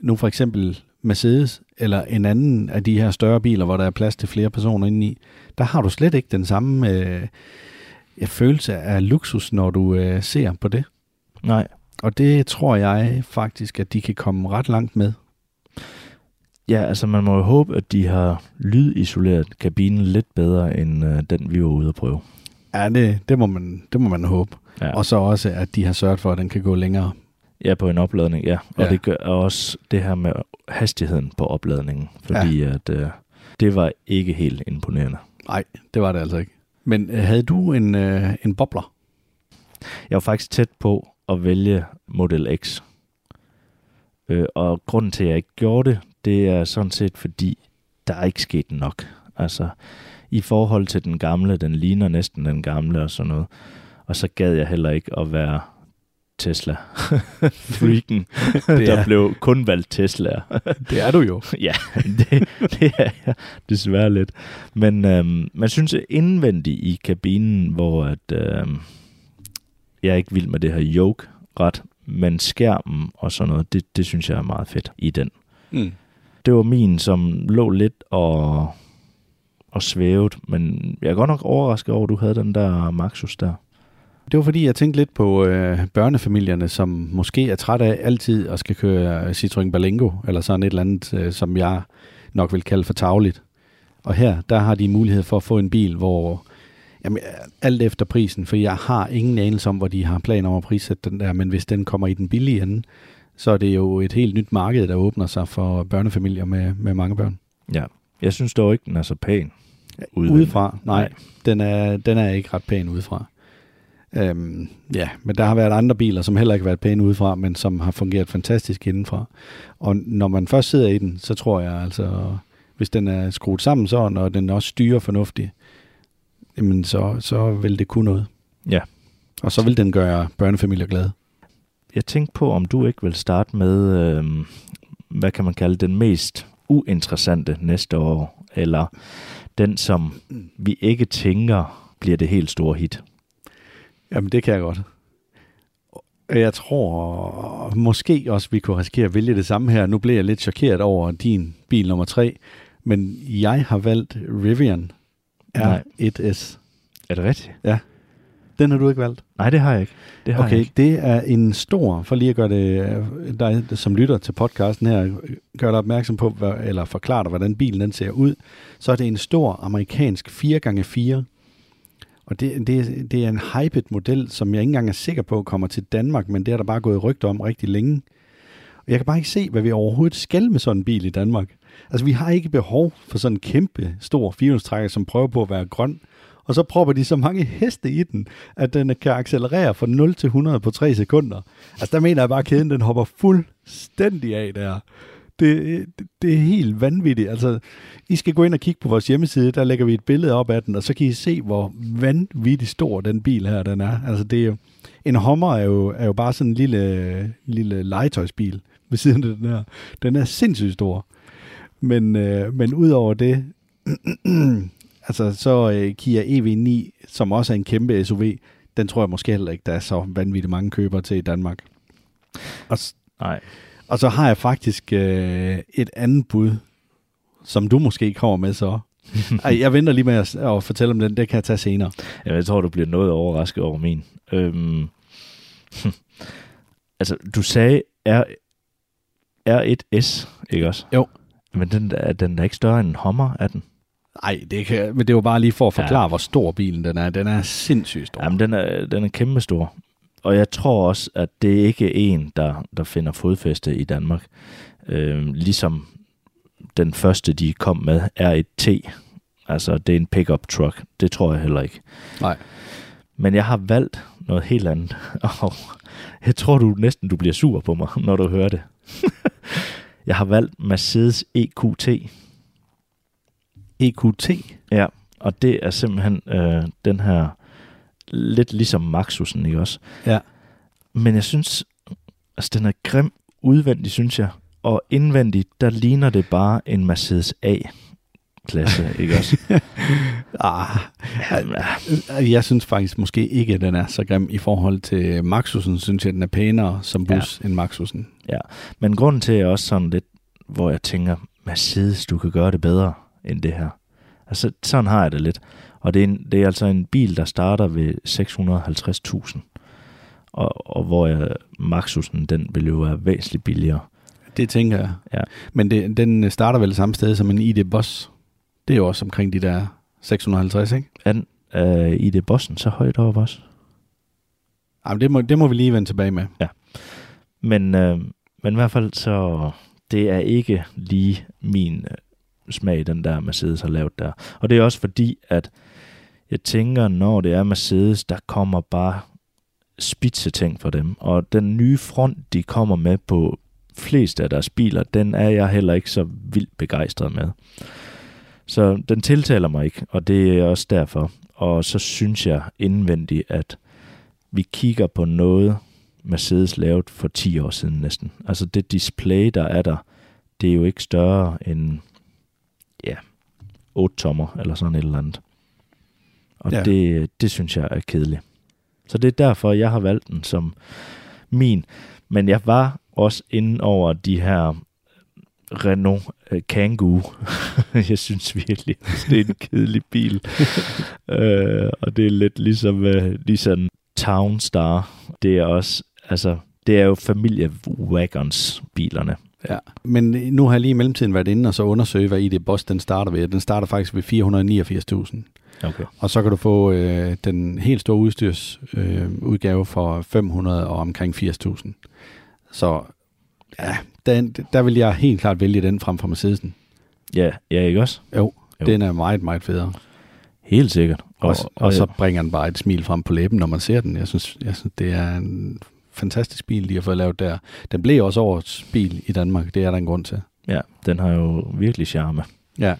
nu for eksempel Mercedes eller en anden af de her større biler, hvor der er plads til flere personer indeni. Der har du slet ikke den samme øh, følelse af luksus, når du øh, ser på det. Nej. Og det tror jeg faktisk, at de kan komme ret langt med. Ja, altså man må jo håbe, at de har lydisoleret kabinen lidt bedre, end øh, den vi var ude at prøve. Ja, det, det, må, man, det må man håbe. Ja. Og så også, at de har sørget for, at den kan gå længere. Ja, på en opladning, ja. Og ja. det gør også det her med hastigheden på opladningen, fordi ja. at øh, det var ikke helt imponerende. Nej, det var det altså ikke. Men øh, havde du en, øh, en bobler? Jeg var faktisk tæt på at vælge Model X. Øh, og grunden til, at jeg ikke gjorde det, det er sådan set fordi, der er ikke sket nok. Altså, i forhold til den gamle. Den ligner næsten den gamle og sådan noget. Og så gad jeg heller ikke at være Tesla. (laughs) Freaken, der blev kun valgt Tesla. (laughs) det er du jo. (laughs) ja, det, det er jeg desværre lidt. Men øhm, man synes indvendigt i kabinen, hvor at, øhm, jeg er ikke vild med det her yoke ret, men skærmen og sådan noget, det, det synes jeg er meget fedt i den. Mm. Det var min, som lå lidt og, og svævet, men jeg er godt nok overrasket over, at du havde den der Maxus der. Det var fordi, jeg tænkte lidt på øh, børnefamilierne, som måske er træt af altid at skal køre Citroën Berlingo, eller sådan et eller andet, øh, som jeg nok vil kalde for tagligt. Og her, der har de mulighed for at få en bil, hvor jamen, alt efter prisen, for jeg har ingen anelse om, hvor de har planer om at prissætte den der, men hvis den kommer i den billige ende, så er det jo et helt nyt marked, der åbner sig for børnefamilier med, med mange børn. Ja, jeg synes dog ikke, den er så pæn. Udefra, nej. nej. Den, er, den er ikke ret pæn udefra. Øhm, ja, men der har været andre biler, som heller ikke har været pæne udefra, men som har fungeret fantastisk indenfra. Og når man først sidder i den, så tror jeg altså, hvis den er skruet sammen sådan, og den også styrer fornuftigt, jamen så, så vil det kunne noget. Ja. Og så vil den gøre børnefamilier glade. Jeg tænkte på, om du ikke vil starte med, øh, hvad kan man kalde den mest uinteressante næste år, eller den, som vi ikke tænker bliver det helt store hit. Jamen, det kan jeg godt. Jeg tror måske også, vi kunne risikere at vælge det samme her. Nu blev jeg lidt chokeret over din bil nummer 3, men jeg har valgt Rivian R1S. Er det rigtigt? Ja. Den har du ikke valgt? Nej, det har jeg ikke. Det har okay, jeg ikke. det er en stor, for lige at gøre det, dig som lytter til podcasten her, gør dig opmærksom på, eller forklare dig, hvordan bilen den ser ud, så er det en stor amerikansk 4x4 og det, det, det er en hyped model, som jeg ikke engang er sikker på kommer til Danmark, men det er der bare gået rygter om rigtig længe. Og jeg kan bare ikke se, hvad vi overhovedet skal med sådan en bil i Danmark. Altså, vi har ikke behov for sådan en kæmpe stor firehjulstrækker, som prøver på at være grøn. Og så propper de så mange heste i den, at den kan accelerere fra 0 til 100 på 3 sekunder. Altså, der mener jeg bare, at kæden den hopper fuldstændig af der. Det, det, det er helt vanvittigt. Altså, I skal gå ind og kigge på vores hjemmeside, der lægger vi et billede op af den, og så kan I se, hvor vanvittigt stor den bil her den er. Altså, det er jo, en Hummer er jo, er jo bare sådan en lille, lille legetøjsbil ved siden af den her. Den er sindssygt stor. Men, øh, men udover det, (clears throat) altså så øh, Kia EV9, som også er en kæmpe SUV, den tror jeg måske heller ikke, der er så vanvittigt mange købere til i Danmark. Og, Nej. Og så har jeg faktisk øh, et andet bud, som du måske kommer med så. (laughs) Ej, jeg venter lige med at, at fortælle om den, det kan jeg tage senere. Ja, jeg tror, du bliver noget overrasket over min. Øhm, (laughs) altså, du sagde R, R1S, ikke også? Jo. Men den, er den er ikke større end en Hummer, er den? Nej, det, kan, men det var bare lige for at forklare, ja. hvor stor bilen den er. Den er sindssygt stor. Jamen, den er, den er kæmpe stor og jeg tror også, at det ikke er en, der, der finder fodfæste i Danmark. Øh, ligesom den første, de kom med, er et T. Altså, det er en pickup truck. Det tror jeg heller ikke. Nej. Men jeg har valgt noget helt andet. (laughs) Og jeg tror du næsten, du bliver sur på mig, når du hører det. (laughs) jeg har valgt Mercedes EQT. EQT? Ja, og det er simpelthen øh, den her lidt ligesom Maxusen, ikke også? Ja. Men jeg synes, altså den er grim udvendig, synes jeg. Og indvendigt, der ligner det bare en Mercedes A klasse, (laughs) ikke også? ah, jeg synes faktisk måske ikke, at den er så grim i forhold til Maxusen. Synes jeg, den er pænere som bus ja. end Maxusen. Ja, men grunden til, at jeg også sådan lidt, hvor jeg tænker, Mercedes, du kan gøre det bedre end det her. Altså, sådan har jeg det lidt. Og det er, en, det er altså en bil, der starter ved 650.000. Og, og hvor jeg, Maxusen, den vil jo være væsentligt billigere. Det tænker jeg. Ja. Men det, den starter vel samme sted som en ID Boss. Det er jo også omkring de der 650, ikke? Er den uh, ID Bossen så højt over også? Jamen, det må, det må vi lige vende tilbage med. Ja. Men, uh, men i hvert fald så, det er ikke lige min smag, den der Mercedes har lavet der. Og det er også fordi, at jeg tænker, når det er Mercedes, der kommer bare spidse ting for dem. Og den nye front, de kommer med på flest af deres biler, den er jeg heller ikke så vildt begejstret med. Så den tiltaler mig ikke, og det er også derfor. Og så synes jeg indvendigt, at vi kigger på noget, Mercedes lavet for 10 år siden næsten. Altså det display, der er der, det er jo ikke større end ja, 8 tommer eller sådan et eller andet. Og ja. det, det synes jeg er kedeligt. Så det er derfor, jeg har valgt den som min. Men jeg var også inde over de her Renault uh, Kangoo. (laughs) jeg synes virkelig, (laughs) det er en kedelig bil. uh, (laughs) og det er lidt ligesom, uh, ligesom Town Star. Det er også, altså, det er jo familie wagons bilerne. Ja, men nu har jeg lige i mellemtiden været inde og så undersøge, hvad ID Boss den starter ved. Den starter faktisk ved 489.000. Okay. Og så kan du få øh, den helt store udstyrsudgave øh, udgave for 500 og omkring 80.000. Så ja, den, der vil jeg helt klart vælge den frem for Mercedesen. Ja, ja ikke også? Jo, jo, den er meget, meget federe. Helt sikkert. Og, og, og, og så bringer den bare et smil frem på læben, når man ser den. Jeg synes, jeg synes det er en fantastisk bil, de har fået lavet der. Den blev også årets bil i Danmark, det er der en grund til. Ja, den har jo virkelig charme. Ja,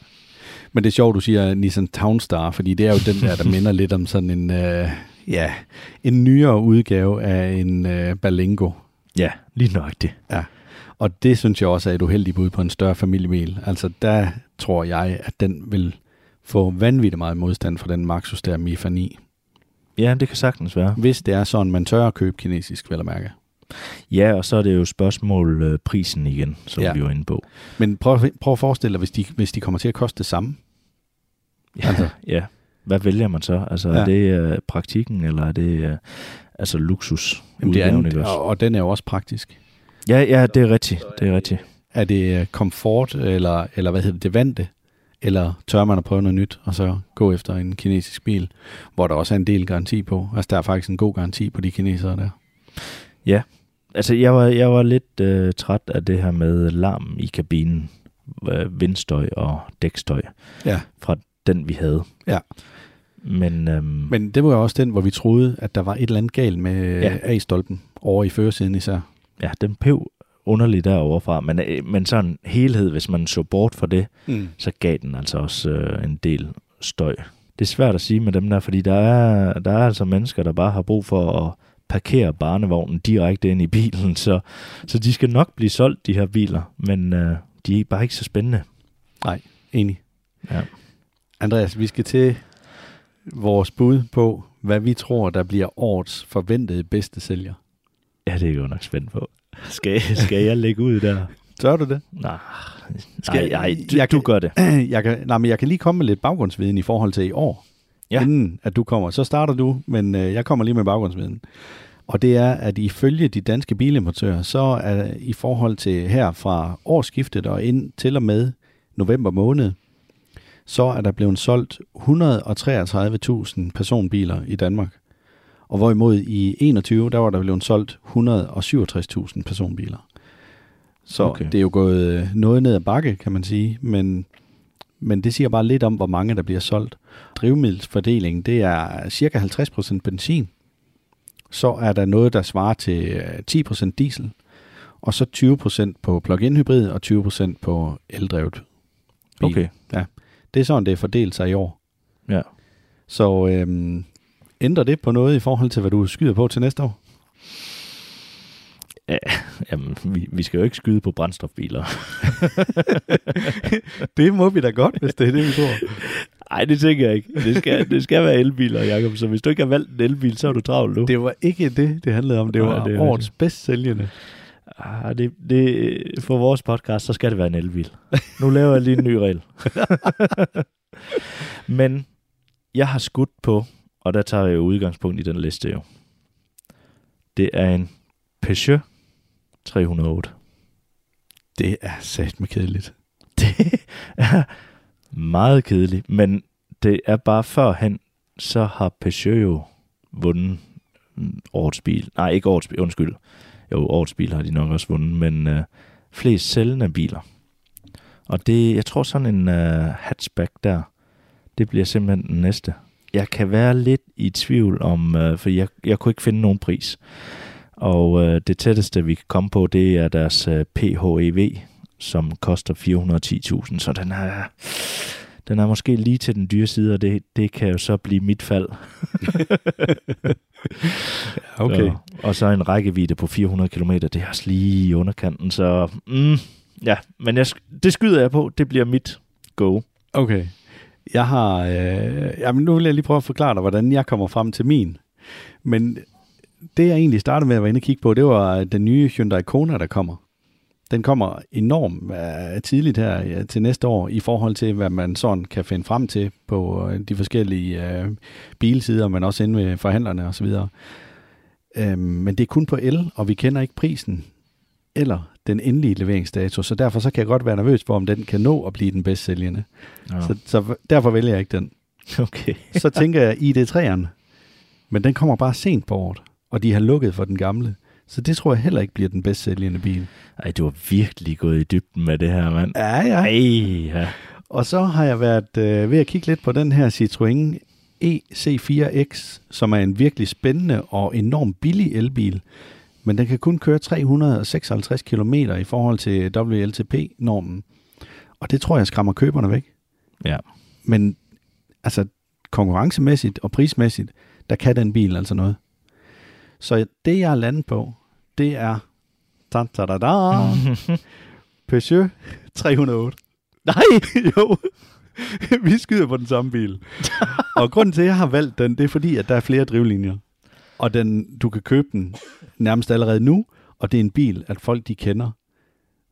men det er sjovt, du siger Nissan Townstar, fordi det er jo den der, der (laughs) minder lidt om sådan en, uh, ja, en nyere udgave af en uh, Balengo. Ja, lige nok det. Ja, og det synes jeg også er et uheldigt bud på en større familiebil. Altså der tror jeg, at den vil få vanvittigt meget modstand for den Maxus der Mifa 9. Ja, det kan sagtens være. Hvis det er sådan, man tør at købe kinesisk, vel at mærke. Ja, og så er det jo spørgsmål øh, prisen igen, som ja. vi var inde på. Men prøv, prøv at forestille dig, hvis de, hvis de kommer til at koste det samme. Ja, altså. (laughs) ja. hvad vælger man så? Altså, ja. er det uh, praktikken, eller er det uh, altså luksus? Jamen, det er, og, og den er jo også praktisk. Ja, ja, det er rigtigt. Det er rigtigt. Er det komfort, eller, eller hvad hedder det, det vante? Eller tør man at prøve noget nyt, og så gå efter en kinesisk bil, hvor der også er en del garanti på? Altså, der er faktisk en god garanti på de kinesere der. Ja, altså jeg var, jeg var lidt øh, træt af det her med larm i kabinen, øh, vindstøj og dækstøj ja. fra den, vi havde. Ja. Men, øhm, Men det var jo også den, hvor vi troede, at der var et eller andet galt med ja. A-stolpen over i førersiden især. Ja, den pev underligt derovre fra, men, øh, men sådan helhed, hvis man så bort fra det, mm. så gav den altså også øh, en del støj. Det er svært at sige med dem der, fordi der er, der er altså mennesker, der bare har brug for at parkere barnevognen direkte ind i bilen, så, så de skal nok blive solgt, de her biler, men øh, de er bare ikke så spændende. Nej, enig. Ja. Andreas, vi skal til vores bud på, hvad vi tror, der bliver årets forventede bedste sælger. Ja, det er jo nok spændt på. Skal, skal jeg lægge ud der? Tør du det? Nej, skal, nej, nej du, jeg du gør det. (clears throat) Jeg kan, nej, men jeg kan lige komme med lidt baggrundsviden i forhold til i år. Ja. Inden at du kommer. Så starter du, men øh, jeg kommer lige med baggrundsviden. Og det er, at ifølge de danske bilimportører, så er i forhold til her fra årsskiftet og ind til og med november måned, så er der blevet solgt 133.000 personbiler i Danmark. Og hvorimod i 21, der var der blevet solgt 167.000 personbiler. Så okay. det er jo gået øh, noget ned ad bakke, kan man sige, men, men det siger bare lidt om, hvor mange der bliver solgt. Drivmiddelsfordelingen, det er cirka 50% benzin. Så er der noget, der svarer til 10% øh, diesel, og så 20% på plug-in hybrid og 20% på eldrevet bil. Okay. Ja. Det er sådan, det er fordelt sig i år. Ja. Så øhm, ændrer det på noget i forhold til, hvad du skyder på til næste år? Ja, jamen, vi, vi skal jo ikke skyde på brændstofbiler. (laughs) det må vi da godt, hvis det er det, vi tror. (laughs) Nej, det tænker jeg ikke. Det skal, det skal være elbiler, Jacob. Så hvis du ikke har valgt en elbil, så er du travlt nu. Det var ikke det, det handlede om. Det var Nej, det årets bedst sælgende. Ah, det, det, for vores podcast, så skal det være en elbil. Nu laver jeg lige en ny regel. (laughs) Men jeg har skudt på, og der tager jeg jo udgangspunkt i den liste jo. Det er en Peugeot 308. Det er sat med kedeligt. (laughs) Det er meget kedeligt, men det er bare førhen, så har Peugeot jo vundet mm, årets bil. Nej, ikke årets bil, undskyld. Jo, årets bil har de nok også vundet, men øh, flest sælgende biler. Og det, jeg tror sådan en øh, hatchback der, det bliver simpelthen den næste. Jeg kan være lidt i tvivl om, øh, for jeg, jeg kunne ikke finde nogen pris. Og øh, det tætteste, vi kan komme på, det er deres øh, PHEV, som koster 410.000, så den er, den er måske lige til den dyre side, og det, det kan jo så blive mit fald. (laughs) okay. Og, og så en rækkevidde på 400 km, det er også lige i underkanten, så mm, ja, men jeg, det skyder jeg på, det bliver mit go. Okay. Jeg har, øh, jamen nu vil jeg lige prøve at forklare dig, hvordan jeg kommer frem til min. Men det jeg egentlig startede med at være inde og kigge på, det var øh, den nye Hyundai Kona, der kommer. Den kommer enormt uh, tidligt her ja, til næste år, i forhold til, hvad man sådan kan finde frem til på uh, de forskellige uh, bilsider, men også inde ved forhandlerne osv. Uh, men det er kun på el, og vi kender ikke prisen eller den endelige leveringsdato, så derfor så kan jeg godt være nervøs for, om den kan nå at blive den bedst sælgende. Ja. Så, så derfor vælger jeg ikke den. Okay. (laughs) så tænker jeg ID3'eren, men den kommer bare sent på året, og de har lukket for den gamle. Så det tror jeg heller ikke bliver den bedst sælgende bil. Ej, du har virkelig gået i dybden med det her, mand. Ja, ja. Ej, ja. Og så har jeg været øh, ved at kigge lidt på den her Citroën EC4X, som er en virkelig spændende og enormt billig elbil. Men den kan kun køre 356 km i forhold til WLTP-normen. Og det tror jeg skræmmer køberne væk. Ja. Men altså konkurrencemæssigt og prismæssigt, der kan den bil altså noget. Så det, jeg er landet på, det er da, da, da, da, (laughs) Peugeot 308. Nej! (laughs) jo. (laughs) Vi skyder på den samme bil. (laughs) og grunden til, at jeg har valgt den, det er fordi, at der er flere drivlinjer. Og den, du kan købe den nærmest allerede nu, og det er en bil, at folk de kender.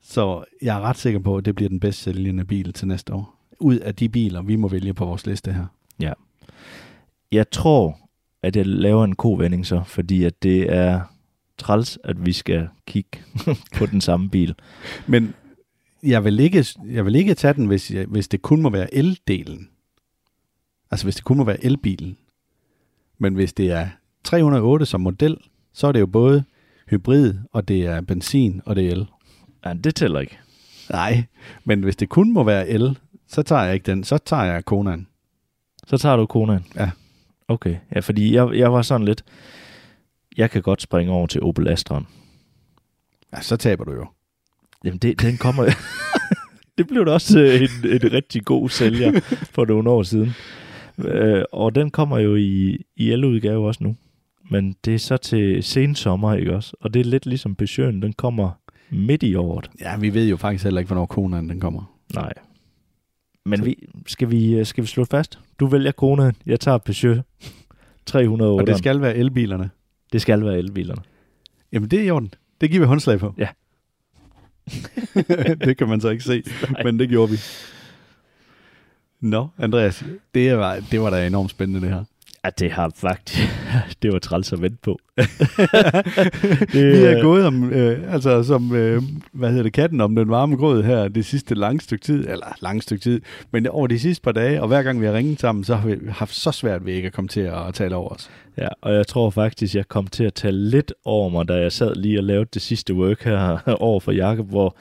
Så jeg er ret sikker på, at det bliver den bedst sælgende bil til næste år. Ud af de biler, vi må vælge på vores liste her. Ja. Jeg tror, at jeg laver en kovending så, fordi at det er træls, at vi skal kigge (laughs) på den samme bil. Men jeg vil ikke, jeg vil ikke tage den, hvis, jeg, hvis det kun må være el-delen. Altså hvis det kun må være elbilen. Men hvis det er 308 som model, så er det jo både hybrid, og det er benzin, og det er el. Ja, det tæller ikke. Nej, men hvis det kun må være el, så tager jeg ikke den. Så tager jeg Konan. Så tager du Konan? Ja. Okay, ja, fordi jeg, jeg var sådan lidt, jeg kan godt springe over til Opel Astraen. Ja, så taber du jo. Jamen, det, den kommer... (laughs) det blev da også en, en rigtig god sælger for nogle år siden. Øh, og den kommer jo i, i el-udgave også nu. Men det er så til sen sommer, ikke også? Og det er lidt ligesom Peugeot, den kommer midt i året. Ja, vi ved jo faktisk heller ikke, hvornår Konan den kommer. Nej. Men vi, skal, vi, skal vi slå fast? Du vælger Konan, jeg tager Peugeot 308. Og det skal være elbilerne? Det skal være elbilerne. Jamen, det er i orden. Det giver vi håndslag på. Ja. (laughs) det kan man så ikke se, Nej. men det gjorde vi. Nå, Andreas, det var, det var da enormt spændende det her. Ja, det har faktisk... (laughs) Det var træls at vente på. (laughs) det, vi er gået om, øh, altså som, øh, hvad hedder det, katten om den varme grød her det sidste lange stykke tid, eller lange stykke tid, men over de sidste par dage, og hver gang vi har ringet sammen, så har vi haft så svært ved ikke at komme til at tale over os. Ja, og jeg tror faktisk, jeg kom til at tale lidt over mig, da jeg sad lige og lavede det sidste work her (laughs) over for Jakob, hvor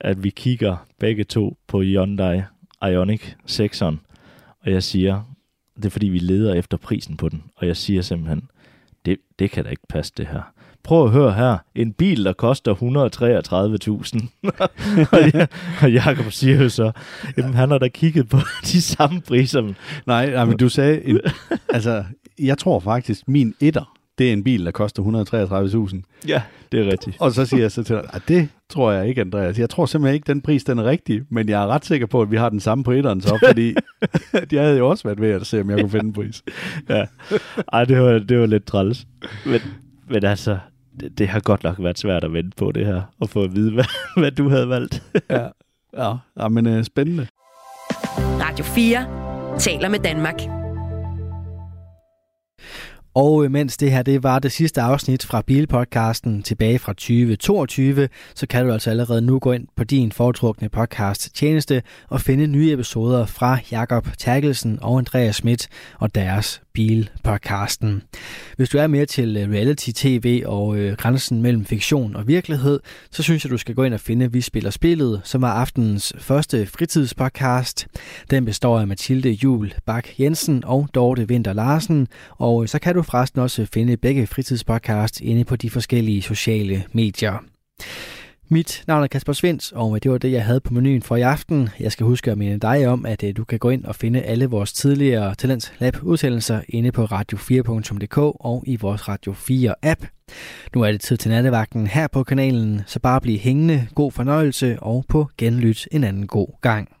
at vi kigger begge to på Hyundai Ioniq 6'eren, og jeg siger, det er fordi, vi leder efter prisen på den. Og jeg siger simpelthen, det, det kan da ikke passe det her. Prøv at høre her. En bil, der koster 133.000. (laughs) og Jacob siger jo så, jamen han har da kigget på (laughs) de samme priser. Nej, nej men du sagde, en, (laughs) altså jeg tror faktisk, min etter, det er en bil, der koster 133.000. Ja, det er rigtigt. Og så siger jeg så til dig, at det tror jeg ikke, Andreas. Jeg tror simpelthen ikke, den pris den er rigtig, men jeg er ret sikker på, at vi har den samme på etteren så, fordi (laughs) (laughs) jeg havde jo også været ved at se, om jeg kunne finde en pris. ja, Ej, det var, det var lidt træls. Men, men altså, det, det har godt nok været svært at vente på det her, og få at vide, (laughs) hvad, hvad du havde valgt. ja, ja, ja men uh, spændende. Radio 4 taler med Danmark. Og øh, mens det her det var det sidste afsnit fra Bilpodcasten tilbage fra 2022, så kan du altså allerede nu gå ind på din foretrukne podcast tjeneste og finde nye episoder fra Jakob Terkelsen og Andreas Schmidt og deres Bilpodcasten. Hvis du er mere til øh, reality-tv og øh, grænsen mellem fiktion og virkelighed, så synes jeg, du skal gå ind og finde Vi Spiller Spillet, som er aftenens første fritidspodcast. Den består af Mathilde Jul Bak Jensen og Dorte Vinter Larsen, og øh, så kan du forresten også finde begge fritidspodcast inde på de forskellige sociale medier. Mit navn er Kasper Svens, og det var det, jeg havde på menuen for i aften. Jeg skal huske at minde dig om, at øh, du kan gå ind og finde alle vores tidligere Talents Lab udsendelser inde på radio4.dk og i vores Radio 4 app. Nu er det tid til nattevagten her på kanalen, så bare bliv hængende, god fornøjelse og på genlyt en anden god gang.